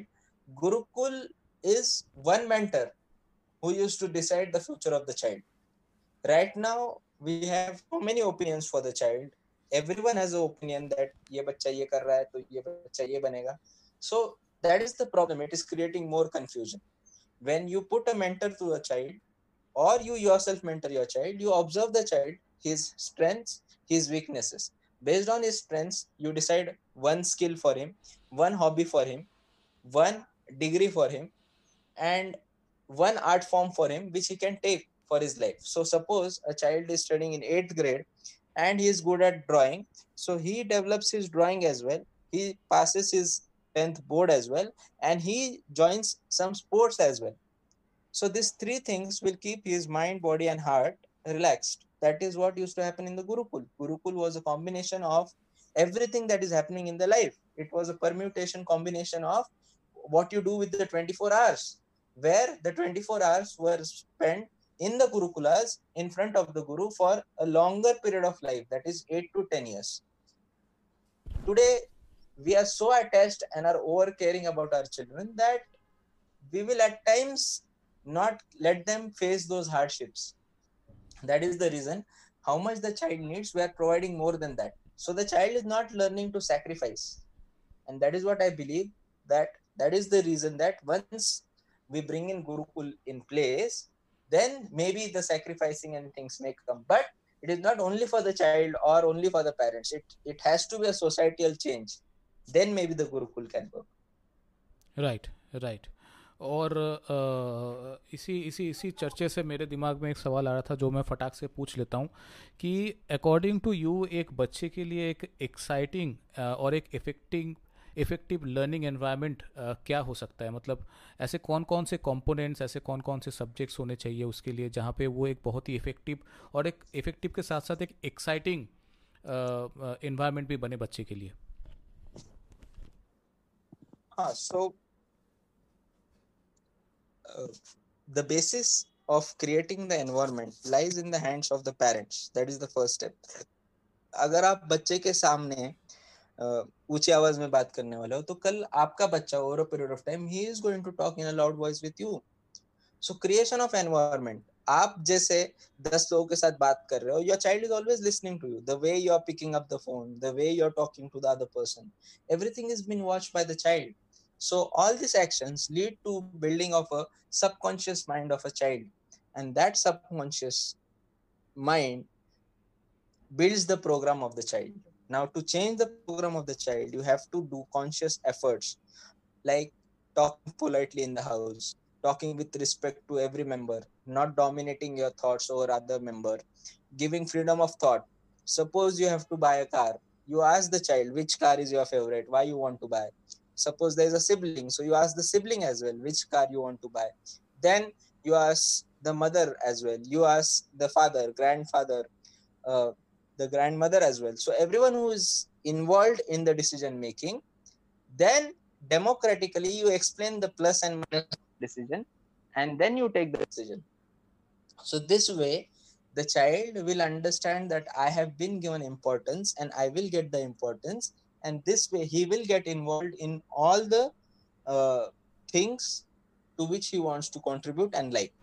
Gurukul is one mentor who used to decide the future of the child. Right now, we have so many opinions for the child everyone has an opinion that ye bachcha ye kar raha hai to ye bachcha ye banega. So that is the problem. It is creating more confusion. When you put a mentor to a child or you yourself mentor your child you observe the child his strengths his weaknesses. Based on his strengths you decide one skill for him one hobby for him one degree for him and one art form for him which he can take for his life. So suppose a child is studying in 8th grade and he is good at drawing. So he develops his drawing as well. He passes his 10th board as well. And he joins some sports as well. So these three things will keep his mind body and heart relaxed. That is what used to happen in the gurukul. Gurukul was a combination of everything that is happening in the life. It was a permutation combination of what you do with the 24 hours where the 24 hours were spent in the Gurukulas in front of the Guru for a longer period of life, that is 8 to 10 years. Today, we are so attached and are over caring about our children that we will at times not let them face those hardships. That is the reason how much the child needs, we are providing more than that. So the child is not learning to sacrifice. And that is what I believe that that is the reason that once we bring in Gurukul in place, then maybe the sacrificing and things may come but it is not only for the child or only for the parents it it has to be a societal change then maybe the gurukul can work right right और इसी इसी इसी चर्चे से मेरे दिमाग में एक सवाल आ रहा था जो मैं फटाक से पूछ लेता हूँ कि अकॉर्डिंग टू यू एक बच्चे के लिए एक एक्साइटिंग और एक इफेक्टिंग इफ़ेक्टिव लर्निंग एनवायरनमेंट क्या हो सकता है? मतलब ऐसे कौन कौन से कंपोनेंट्स ऐसे कौन कौन से सब्जेक्ट्स होने चाहिए उसके लिए जहाँ पे वो एक बहुत ही इफ़ेक्टिव और एक इफ़ेक्टिव के साथ साथ एक एक्साइटिंग इन्वायरमेंट भी बने बच्चे के लिए? हाँ सो the basis of creating the environment lies in the hands of the parents. That is the first step. अगर आप बच्चे के सामने ऊँची आवाज़ में बात करने वाले हो तो कल आपका बच्चा over a period of time he is going to talk in a loud voice with you so creation of environment आप जैसे दस लोगों के साथ बात कर रहे हो your child is always listening to you the way you are picking up the phone the way you are talking to the other person everything is been watched by the child so all these actions lead to building of a subconscious mind of a child, and that subconscious mind builds the program of the child. Now to change the program of the child you have to do conscious efforts like talking politely in the house talking with respect to every member not dominating your thoughts over other member giving freedom of thought. Suppose you have to buy a car. You ask the child which car is your favorite? Why you want to buy? Suppose there is a sibling so you ask the sibling as well which car you want to buy? Then you ask the mother as well. You ask the father grandfather uh, the grandmother as well. So everyone who is involved in the decision making then democratically you explain the plus and minus decision and then you take the decision. So this way the child will understand that i have been given importance and i will get the importance and this way he will get involved in all the uh, things to which he wants to contribute and like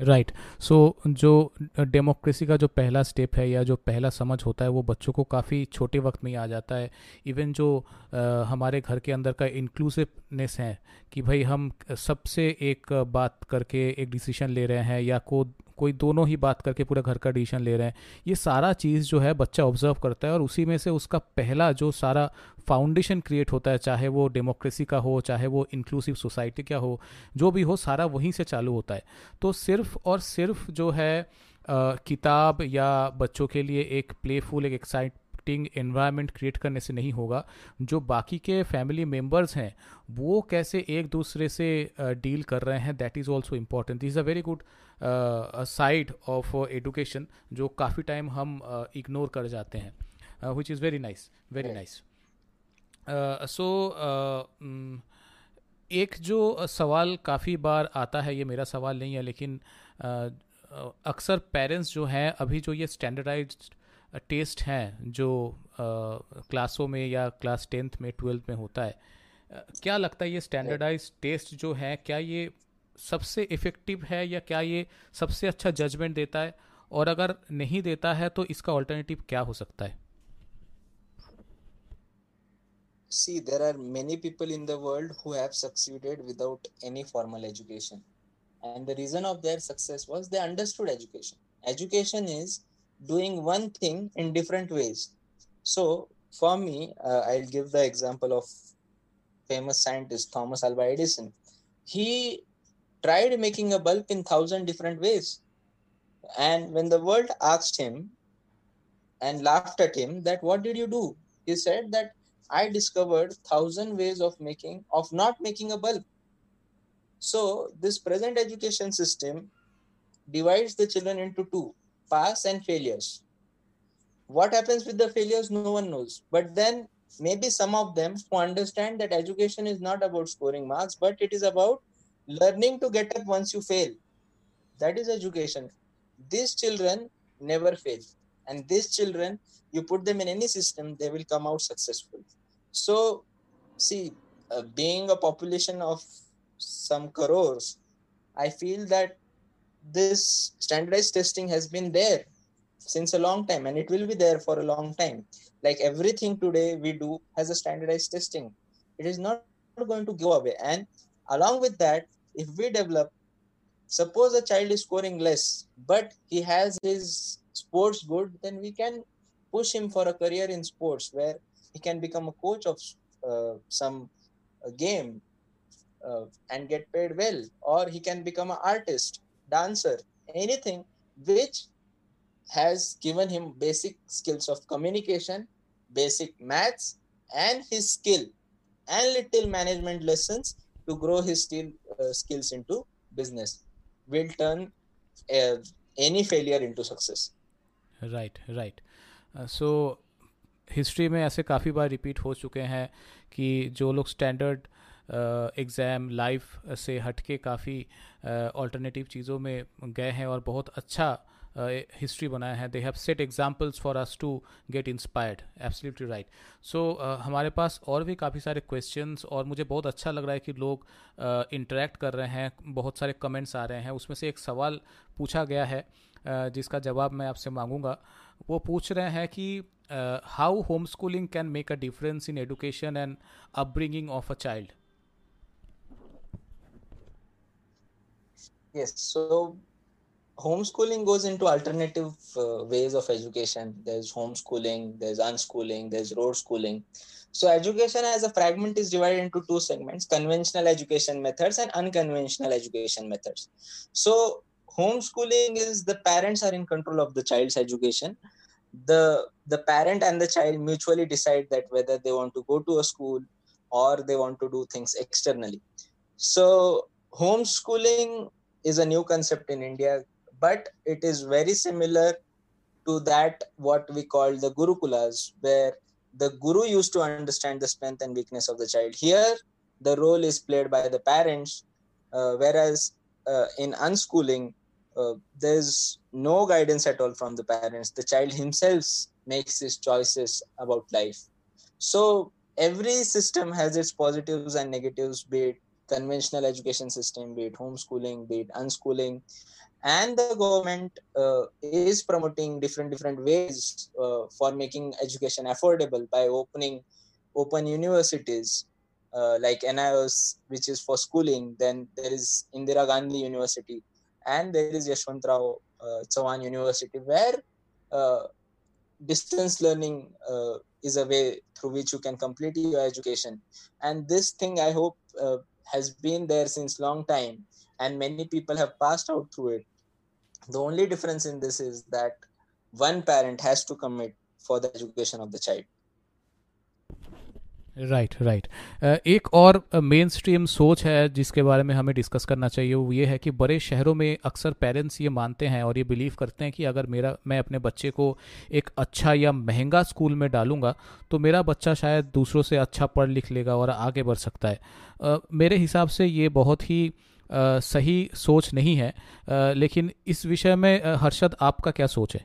right right. So so, जो डेमोक्रेसी का जो पहला स्टेप है या जो पहला समझ होता है वो बच्चों को काफ़ी छोटे वक्त में ही आ जाता है इवन जो आ, हमारे घर के अंदर का इंक्लूसिवनेस है कि भाई हम सबसे एक बात करके एक डिसीज़न ले रहे हैं या को कोई दोनों ही बात करके पूरा घर का डिसीज़न ले रहे हैं। ये सारा चीज़ जो है बच्चा ऑब्ज़र्व करता है और उसी में से उसका पहला जो सारा फाउंडेशन क्रिएट होता है, चाहे वो डेमोक्रेसी का हो, चाहे वो इंक्लूसिव सोसाइटी का हो, जो भी हो, सारा वहीं से चालू होता है। तो सिर्फ़ और सिर्फ़ जो है किताब या बच्चों के लिए एक प्लेफुल एक एक्साइट एक्टिंग एनवायरनमेंट क्रिएट करने से नहीं होगा। जो बाकी के फैमिली मेंबर्स हैं वो कैसे एक दूसरे से डील कर रहे हैं that is also important this is a very good side of education जो काफ़ी टाइम हम इग्नोर uh, कर जाते हैं। Which is very nice very nice so एक जो सवाल काफ़ी बार आता है ये मेरा सवाल नहीं है लेकिन uh, अक्सर पेरेंट्स जो हैं अभी जो ये स्टैंडर्डाइज्ड टेस्ट हैं जो क्लासों में या क्लास टेंथ में, ट्वेल्थ में होता है। क्या लगता है ये स्टैंडर्डाइज टेस्ट जो है, क्या ये सबसे इफ़ेक्टिव है या क्या ये सबसे अच्छा जजमेंट देता है? और अगर नहीं देता है तो इसका ऑल्टरनेटिव क्या हो सकता है? See there are many people in the any formal education and the reason of their success was they understood education education is doing one thing in different ways. So for me, uh, I'll give the example of famous scientist Thomas Alva Edison. He tried making a bulb in thousand different ways. And when the world asked him and laughed at him that what did you do? He said that I discovered thousand ways of making of not making a bulb. So this present education system divides the children into two pass and failures. What happens with the failures, no one knows. But then maybe some of them who understand that education is not about scoring marks, but it is about learning to get up once you fail. That is education. These children never fail. And these children, you put them in any system, they will come out successful. So, see, uh, being a population of some crores, I feel that this standardized testing has been there since a long time and it will be there for a long time. Like everything today we do has a standardized testing. It is not going to go away. And along with that if we develop suppose a child is scoring less but he has his sports good then we can push him for a career in sports where he can become a coach of uh, some uh, game uh, and get paid well or he can become an artist dancer, anything which has given him basic skills of communication, basic maths, and his skill and little management lessons to grow his still, uh, skills into business will turn uh, any failure into success right right so history में ऐसे काफ़ी बार रिपीट हो चुके हैं कि जो लोग स्टैंडर्ड एग्ज़ाम लाइफ से हटके काफ़ी ऑल्टरनेटिव चीज़ों में गए हैं और बहुत अच्छा हिस्ट्री बनाया है। They have set examples for us to get inspired absolutely right so हमारे पास और भी काफ़ी सारे क्वेश्चंस और मुझे बहुत अच्छा लग रहा है कि लोग इंटरेक्ट uh, कर रहे हैं। बहुत सारे कमेंट्स आ रहे हैं। उसमें से एक सवाल पूछा गया है uh, जिसका जवाब मैं आपसे मांगूँगा। वो पूछ रहे हैं कि how homeschooling can make a difference in education and upbringing of a child yes so homeschooling goes into alternative uh, ways of education. There's homeschooling there's unschooling there's road schooling. So education as a fragment is divided into two segments conventional education methods and unconventional education methods. So homeschooling is the parents are in control of the child's education. The the parent and the child mutually decide that whether they want to go to a school or they want to do things externally. So homeschooling is a new concept in india but it is very similar to that what we call the gurukulas where the guru used to understand the strength and weakness of the child. Here the role is played by the parents uh, whereas uh, in unschooling uh, there's no guidance at all from the parents. The child himself makes his choices about life. So every system has its positives and negatives be it conventional education system be it homeschooling be it unschooling and the government uh, is promoting different different ways uh, for making education affordable by opening open universities uh, like NIOS, which is for schooling. Then there is Indira Gandhi University, and there is Yashwantrao uh, Chauhan University, where uh, distance learning uh, is a way through which you can complete your education. And this thing, I hope, has been there since long time, and many people have passed out through it. The only difference in this is that one parent has to commit for the education of the child right right uh, एक और मेन uh, स्ट्रीम सोच है जिसके बारे में हमें डिस्कस करना चाहिए वो ये है कि बड़े शहरों में अक्सर पेरेंट्स ये मानते हैं और ये बिलीव करते हैं कि अगर मेरा मैं अपने बच्चे को एक अच्छा या महँगा स्कूल में डालूँगा तो मेरा बच्चा शायद दूसरों से अच्छा पढ़ लिख लेगा और आगे बढ़ सकता है। uh, मेरे हिसाब से ये बहुत ही सही सोच नहीं है। लेकिन इस विषय में हर्षद आपका क्या सोच है?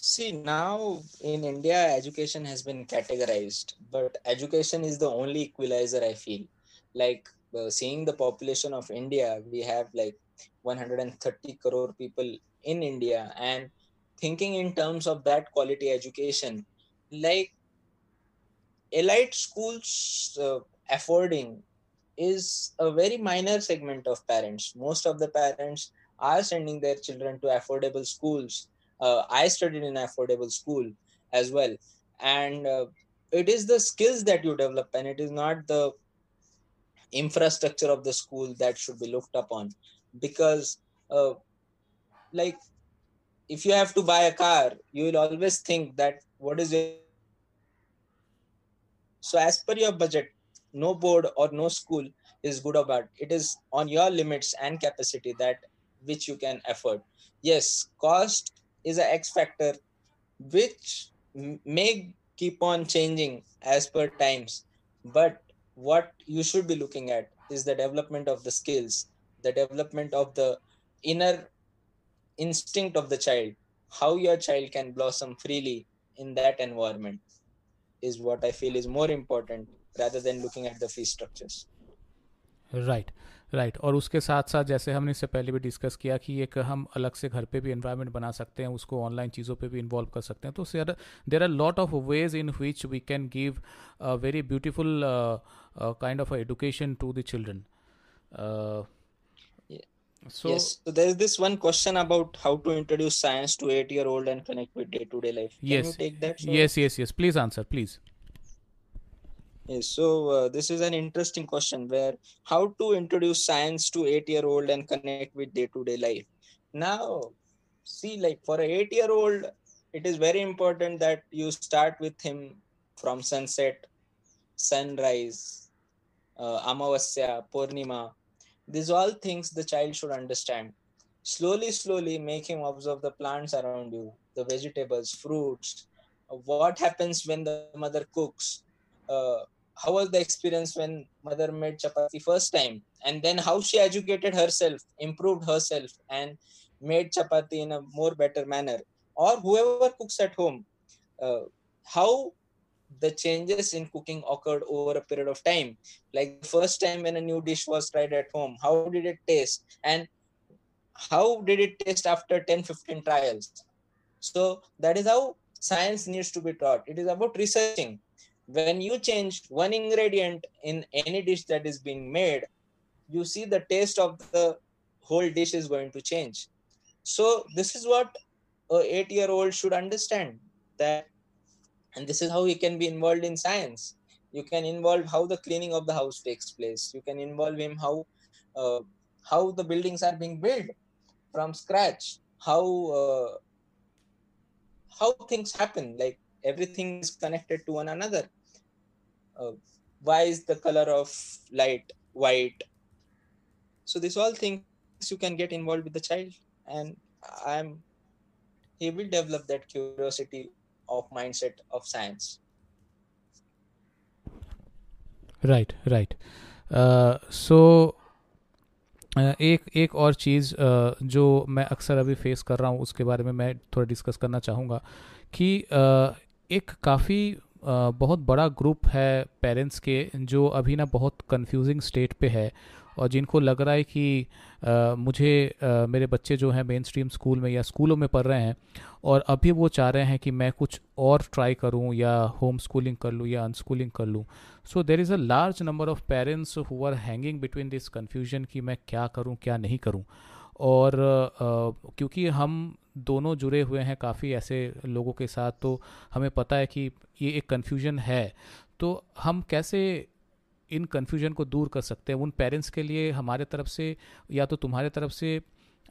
See, now in India, education has been categorized, but education is the only equalizer I feel. Like uh, seeing the population of India, we have like 130 crore people in India, and thinking in terms of that quality education, like elite schools uh, affording is a very minor segment of parents. Most of the parents are sending their children to affordable schools. Uh, I studied in affordable school as well, and uh, it is the skills that you develop, and it is not the infrastructure of the school that should be looked upon. Because, uh, like, if you have to buy a car, you will always think that what is your so as per your budget no board or no school is good or bad. It is on your limits and capacity that which you can afford. Yes cost is a x factor which may keep on changing as per times. But what you should be looking at is the development of the skills the development of the inner instinct of the child how your child can blossom freely in that environment is what i feel is more important rather than looking at the fee structures right right और उसके साथ साथ जैसे हमने इससे पहले भी डिस्कस किया कि एक हम अलग से घर पे भी इन्वायरमेंट बना सकते हैं उसको ऑनलाइन चीज़ों पे भी इन्वॉल्व कर सकते हैं तो sir there are lot of ways in which we can give a very beautiful kind of education to the children So, yes. So there is this one question about how to introduce science to eight year old and connect with day to day life. Can yes. you take that? Sir? Yes, yes, yes. Please answer, please. Yes, so uh, this is an interesting question where how to introduce science to eight year old and connect with day to day life. Now, see, like for a eight year old, it is very important that you start with him from sunset sunrise uh, amavasya purnima these all things the child should understand slowly slowly make him observe the plants around you the vegetables fruits what happens when the mother cooks uh, how was the experience when mother made chapati first time? And then how she educated herself improved herself and made chapati in a more better manner? Or whoever cooks at home uh, how the changes in cooking occurred over a period of time? Like first time when a new dish was tried at home how did it taste? And how did it taste after 10 15 trials? So that is how science needs to be taught. It is about researching when you change one ingredient in any dish that is being made you see the taste of the whole dish is going to change. So this is what a 8 year old should understand that and this is how he can be involved in science. You can involve how the cleaning of the house takes place. You can involve him how uh, how the buildings are being built from scratch. How uh, how things happen like everything is connected to one another uh, why is the color of light white so these all things you can get involved with the child and i'm he will develop that curiosity of mindset of science right right uh, so uh, एक एक और चीज़ uh, जो मैं अक्सर अभी फेस कर रहा हूँ उसके बारे में मैं थोड़ा डिस्कस करना चाहूँगा कि uh, एक काफ़ी बहुत बड़ा ग्रुप है पेरेंट्स के जो अभी ना बहुत कंफ्यूजिंग स्टेट पे है और जिनको लग रहा है कि आ, मुझे आ, मेरे बच्चे जो हैं मेन स्ट्रीम स्कूल में या स्कूलों में पढ़ रहे हैं और अभी वो चाह रहे हैं कि मैं कुछ और ट्राई करूँ या होम स्कूलिंग कर लूँ या अनस्कूलिंग कर लूँ। So there is a large number of parents who are hanging between this confusion कि मैं क्या करूँ क्या नहीं करूँ। और आ, क्योंकि हम दोनों जुड़े हुए हैं काफ़ी ऐसे लोगों के साथ तो हमें पता है कि ये एक कन्फ्यूज़न है। तो हम कैसे इन कन्फ्यूज़न को दूर कर सकते हैं? उन पेरेंट्स के लिए हमारे तरफ़ से या तो तुम्हारे तरफ़ से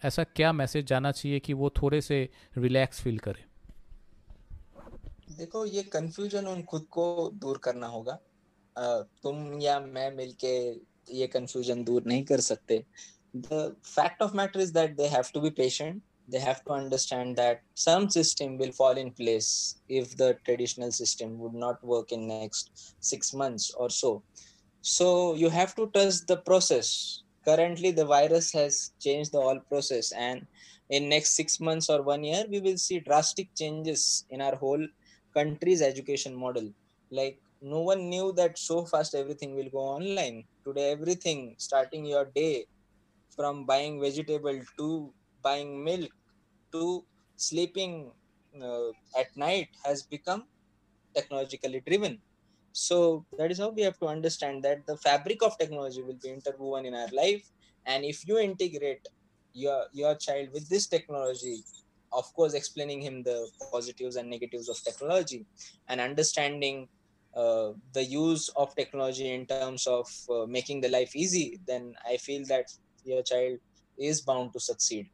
ऐसा क्या मैसेज जाना चाहिए कि वो थोड़े से रिलैक्स फील करें? देखो, ये कन्फ्यूज़न उन खुद को दूर करना होगा। तुम या मैं मिलके ये कन्फ्यूज़न दूर नहीं कर सकते। The fact of matter is that they have to be patient they have to understand that some system will fall in place if the traditional system would not work in next 6 months or so. So you have to trust the process. Currently the virus has changed the whole process and in next 6 months or 1 year we will see drastic changes in our whole country's education model. Like no one knew that so fast everything will go online. Today everything starting your day from buying vegetable to buying milk to sleeping uh, at night has become technologically driven. So that is how we have to understand that the fabric of technology will be interwoven in our life. And if you integrate your your child with this technology of course explaining him the positives and negatives of technology and understanding uh, the use of technology in terms of uh, making the life easy then i feel that your child is bound to succeed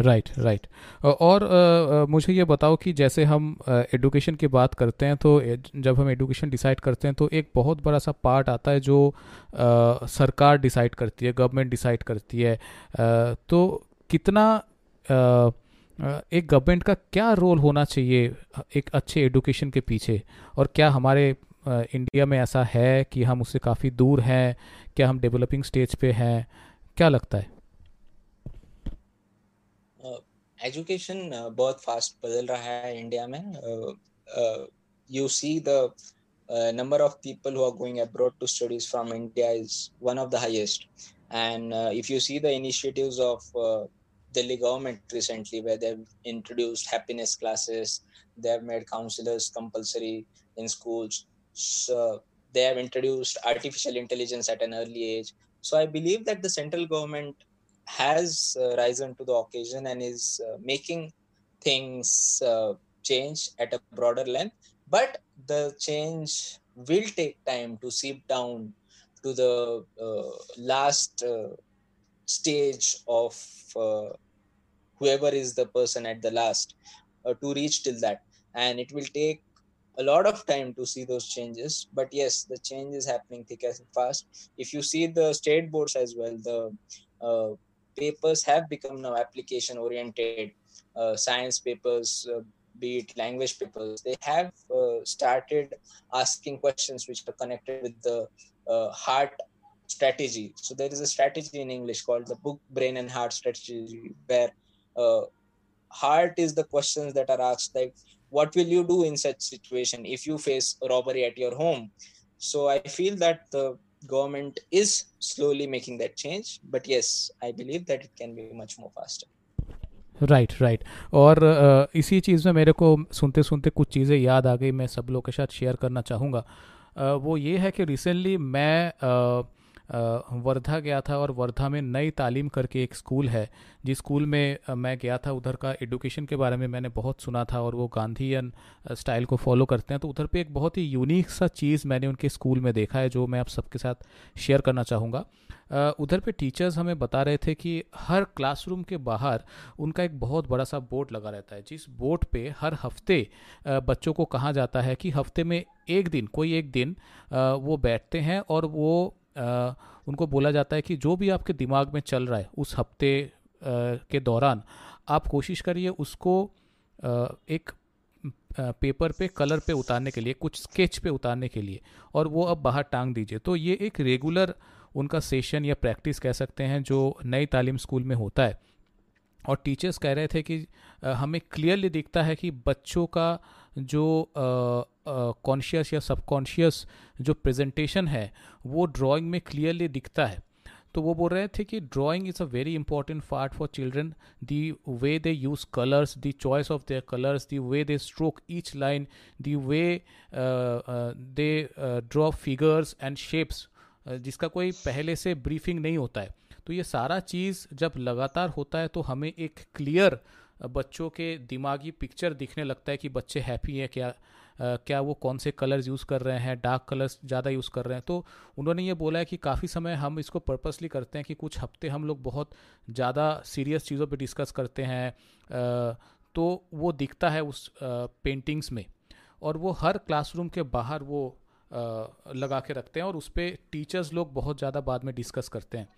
right right, right right. और आ, मुझे ये बताओ कि जैसे हम एडुकेशन की बात करते हैं तो जब हम एडुकेशन डिसाइड करते हैं तो एक बहुत बड़ा सा पार्ट आता है जो आ, सरकार डिसाइड करती है गवर्नमेंट डिसाइड करती है। आ, तो कितना आ, एक गवर्नमेंट का क्या रोल होना चाहिए एक अच्छे एडुकेशन के पीछे? और क्या हमारे इंडिया में ऐसा है कि हम उससे काफ़ी दूर हैं? क्या हम डेवलपिंग स्टेज पे हैं? क्या लगता है? एजुकेशन uh, बहुत फास्ट बदल रहा है इंडिया में you see the number of people who are going abroad to studies from India is one of the highest. And uh, if you see the initiatives of uh, Delhi government recently, where they've introduced happiness classes, they have made counselors compulsory in schools. So they have introduced artificial intelligence at an early age. So I believe that the central government has uh, risen to the occasion and is uh, making things uh, change at a broader length. But the change will take time to seep down to the uh, last uh, stage of uh, whoever is the person at the last to reach till that. And it will take a lot of time to see those changes. But yes the change is happening thick and fast. If you see the state boards as well the papers have become now application oriented uh, science papers uh, be it language papers they have uh, started asking questions which are connected with the uh, heart strategy. So there is a strategy in english called the book brain and heart strategy where uh, heart is the questions that are asked like what will you do in such situation if you face robbery at your home? So i feel that the government is slowly making that change but yes i believe that it can be much more faster right right, right right. और uh, इसी चीज़ में मेरे को सुनते सुनते कुछ चीज़ें याद आ गई मैं सब लोग के साथ शेयर करना चाहूँगा uh, वो ये है कि रिसेंटली मैं uh, वर्धा गया था और वर्धा में नई तालीम करके एक स्कूल है, जिस स्कूल में मैं गया था, उधर का एडुकेशन के बारे में मैंने बहुत सुना था और वो गांधीयन स्टाइल को फॉलो करते हैं। तो उधर पे एक बहुत ही यूनिक सा चीज़ मैंने उनके स्कूल में देखा है, जो मैं आप सबके साथ शेयर करना चाहूँगा। उधर पे टीचर्स हमें बता रहे थे कि हर क्लासरूम के बाहर उनका एक बहुत बड़ा सा बोर्ड लगा रहता है, जिस बोर्ड पे हर हफ़्ते बच्चों को कहा जाता है कि हफ़्ते में एक दिन, कोई एक दिन वो बैठते हैं और वो आ, उनको बोला जाता है कि जो भी आपके दिमाग में चल रहा है उस हफ़्ते के दौरान आप कोशिश करिए उसको आ, एक पेपर पे कलर पे उतारने के लिए कुछ स्केच पे उतारने के लिए और वो अब बाहर टांग दीजिए। तो ये एक रेगुलर उनका सेशन या प्रैक्टिस कह सकते हैं जो नई तालीम स्कूल में होता है। और टीचर्स कह रहे थे कि हमें क्लियरली दिखता है कि बच्चों का जो कॉन्शियस या सबकॉन्शियस जो प्रेजेंटेशन है, वो ड्राइंग में क्लियरली दिखता है। तो वो बोल रहे थे कि drawing is a very important part for children the way they use colours the choice of their colours the way they stroke each line the way they draw figures and shapes जिसका कोई पहले से ब्रीफिंग नहीं होता है। तो ये सारा चीज़ जब लगातार होता है तो हमें एक क्लियर बच्चों के दिमागी पिक्चर दिखने लगता है कि बच्चे हैप्पी हैं, क्या क्या वो कौन से कलर्स यूज़ कर रहे हैं डार्क कलर्स ज़्यादा यूज़ कर रहे हैं? तो उन्होंने ये बोला है कि काफ़ी समय हम इसको पर्पसली करते हैं कि कुछ हफ़्ते हम लोग बहुत ज़्यादा सीरियस चीज़ों पे डिस्कस करते हैं तो वो दिखता है उस पेंटिंग्स में। और वो हर क्लासरूम के बाहर वो लगा के रखते हैं और उस पर टीचर्स लोग बहुत ज़्यादा बाद में डिस्कस करते हैं।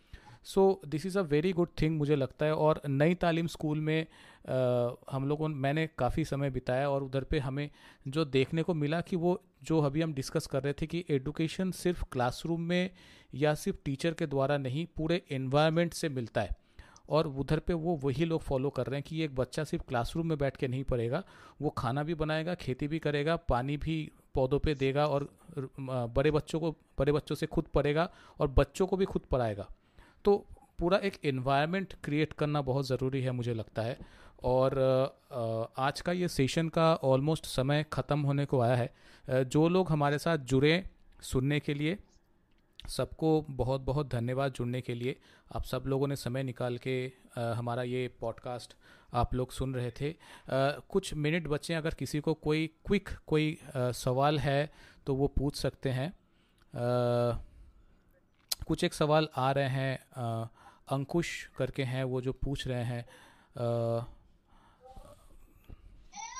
So this is a very good thing मुझे लगता है और नई तालीम स्कूल में आ, हम लोगों मैंने काफ़ी समय बिताया और उधर पे हमें जो देखने को मिला कि वो जो अभी हम डिस्कस कर रहे थे कि एडुकेशन सिर्फ़ क्लासरूम में या सिर्फ़ टीचर के द्वारा नहीं पूरे इन्वायरमेंट से मिलता है। और उधर पे वो वही लोग फॉलो कर रहे हैं कि एक बच्चा सिर्फ़ क्लासरूम में बैठ के नहीं पढ़ेगा वो खाना भी बनाएगा खेती भी करेगा पानी भी पौधों पे देगा और बड़े बच्चों को बड़े बच्चों से खुद पढ़ेगा और बच्चों को भी खुद पढ़ाएगा। तो पूरा एक इन्वायरमेंट क्रिएट करना बहुत ज़रूरी है मुझे लगता है। और आज का ये सेशन का ऑलमोस्ट समय ख़त्म होने को आया है। जो लोग हमारे साथ जुड़े सुनने के लिए, सबको बहुत बहुत धन्यवाद जुड़ने के लिए। आप सब लोगों ने समय निकाल के हमारा ये पॉडकास्ट आप लोग सुन रहे थे। कुछ मिनट बचे, अगर किसी को कोई क्विक कोई सवाल है तो वो पूछ सकते हैं। कुछ एक सवाल आ रहे हैं अंकुश करके हैं, वो जो पूछ रहे हैं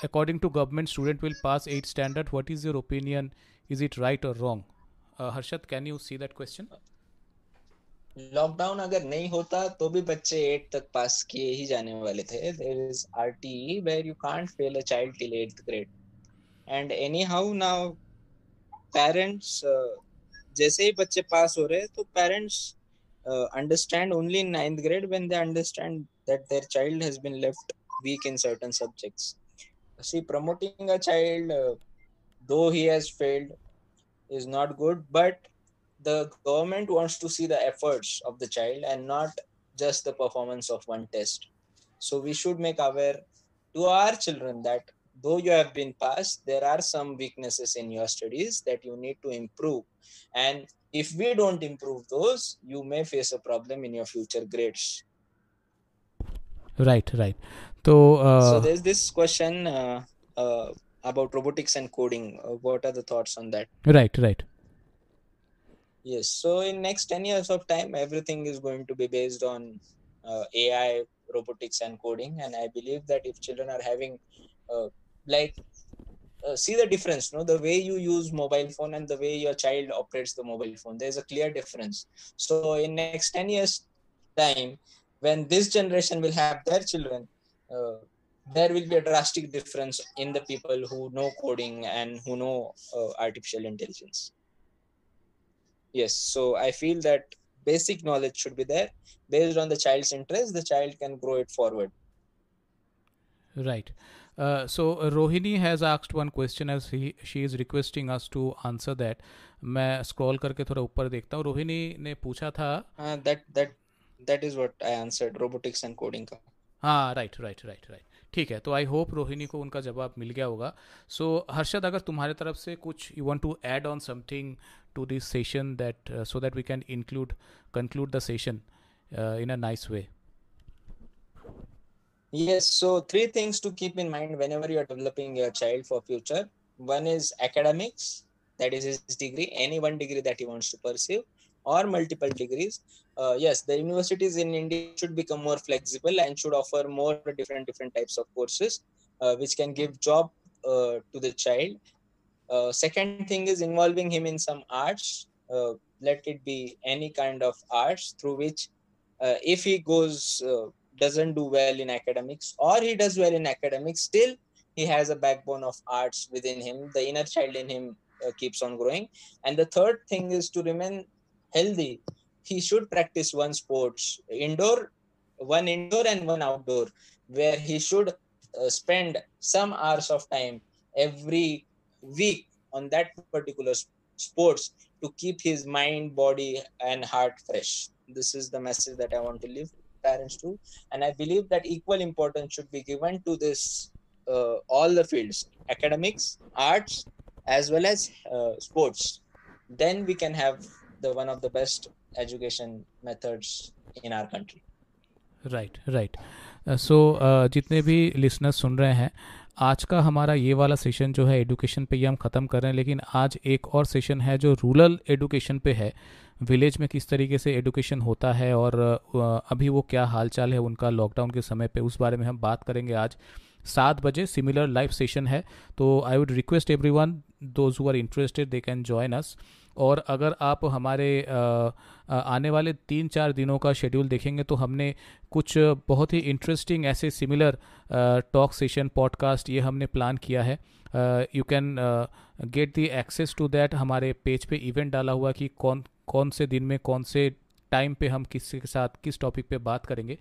according to government student will pass at standard what is your opinion is it right और wrong Harshad can you see that question lockdown अगर नहीं होता तो भी बच्चे एट तक पास किए ही जाने वाले थे। There is RT where you can't fail a child till eighth grade and anyhow now parents जैसे ही बच्चे पास हो रहे हैं तो parents understand only ninth grade when they understand that their child has been left weak in certain subjects see promoting a child though he has failed is not good but the government wants to see the efforts of the child and not just the performance of one test so we should make aware to our children that though you have been passed there are some weaknesses in your studies that you need to improve. And if we don't improve those you may face a problem in your future grades. Right right. So uh, so there's this question uh, uh, about robotics and coding. Uh, what are the thoughts on that? Right right. Yes. So in next 10 years of time everything is going to be based on uh, ai robotics and coding. And i believe that if children are having uh, like uh, see the difference no? The way you use mobile phone and the way your child operates the mobile phone there's a clear difference. So in next 10 years time when this generation will have their children uh, there will be a drastic difference in the people who know coding and who know uh, artificial intelligence. Yes so i feel that basic knowledge should be there. Based on the child's interest the child can grow it forward. Right so Rohini has asked one question as he she is requesting us to answer that मैं स्क्रॉल करके थोड़ा ऊपर देखता हूँ। रोहिणी ने पूछा था हाँ राइट राइट राइट राइट ठीक है तो आई होप रोहिणी को उनका जवाब मिल गया होगा। सो so, हर्षद अगर तुम्हारे तरफ़ से कुछ you want to add on something to this session that so that we can include conclude the session in a nice way yes so three things to keep in mind whenever you are developing your child for future one is academics that is his degree any one degree that he wants to pursue or multiple degrees uh, yes the universities in india should become more flexible and should offer more different different types of courses uh, which can give job uh, to the child uh, second thing is involving him in some arts. Uh, let it be any kind of arts through which, uh, if he goes doesn't do well in academics or he does well in academics, still he has a backbone of arts within him. The inner child in him uh, keeps on growing. And the third thing is to remain healthy. He should practice one sports indoor, one indoor and one outdoor, where he should spend some hours of time every week on that particular sports to keep his mind body and heart fresh this is the message that i want to leave parents to and i believe that equal importance should be given to this uh, all the fields academics arts as well as uh, sports then we can have the one of the best education methods in our country right right uh, so uh, जितने भी listeners सुन रहे हैं आज का हमारा ये वाला सेशन जो है एडुकेशन पे ये हम ख़त्म कर रहे हैं, लेकिन आज एक और सेशन है जो रूरल एडुकेशन पे है। विलेज में किस तरीके से एडुकेशन होता है और अभी वो क्या हालचाल है उनका लॉकडाउन के समय पे, उस बारे में हम बात करेंगे आज। सात बजे सिमिलर लाइव सेशन है तो I would request everyone those who are interested they can join us और अगर आप हमारे आने वाले तीन चार दिनों का शेड्यूल देखेंगे तो हमने कुछ बहुत ही इंटरेस्टिंग ऐसे सिमिलर टॉक सेशन पॉडकास्ट ये हमने प्लान किया है। You can get the access to that हमारे पेज पे इवेंट डाला हुआ कि कौन कौन से दिन में कौन से टाइम पे हम किसी के साथ किस टॉपिक पे बात करेंगे।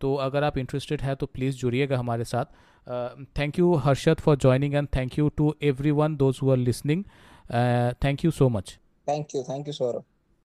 तो अगर आप इंटरेस्टेड है तो प्लीज़ जुड़िएगा हमारे साथ। Thank you Harshad for joining and thank you to everyone those who are listening thank you so much Thank you. Thank you, Saurabh.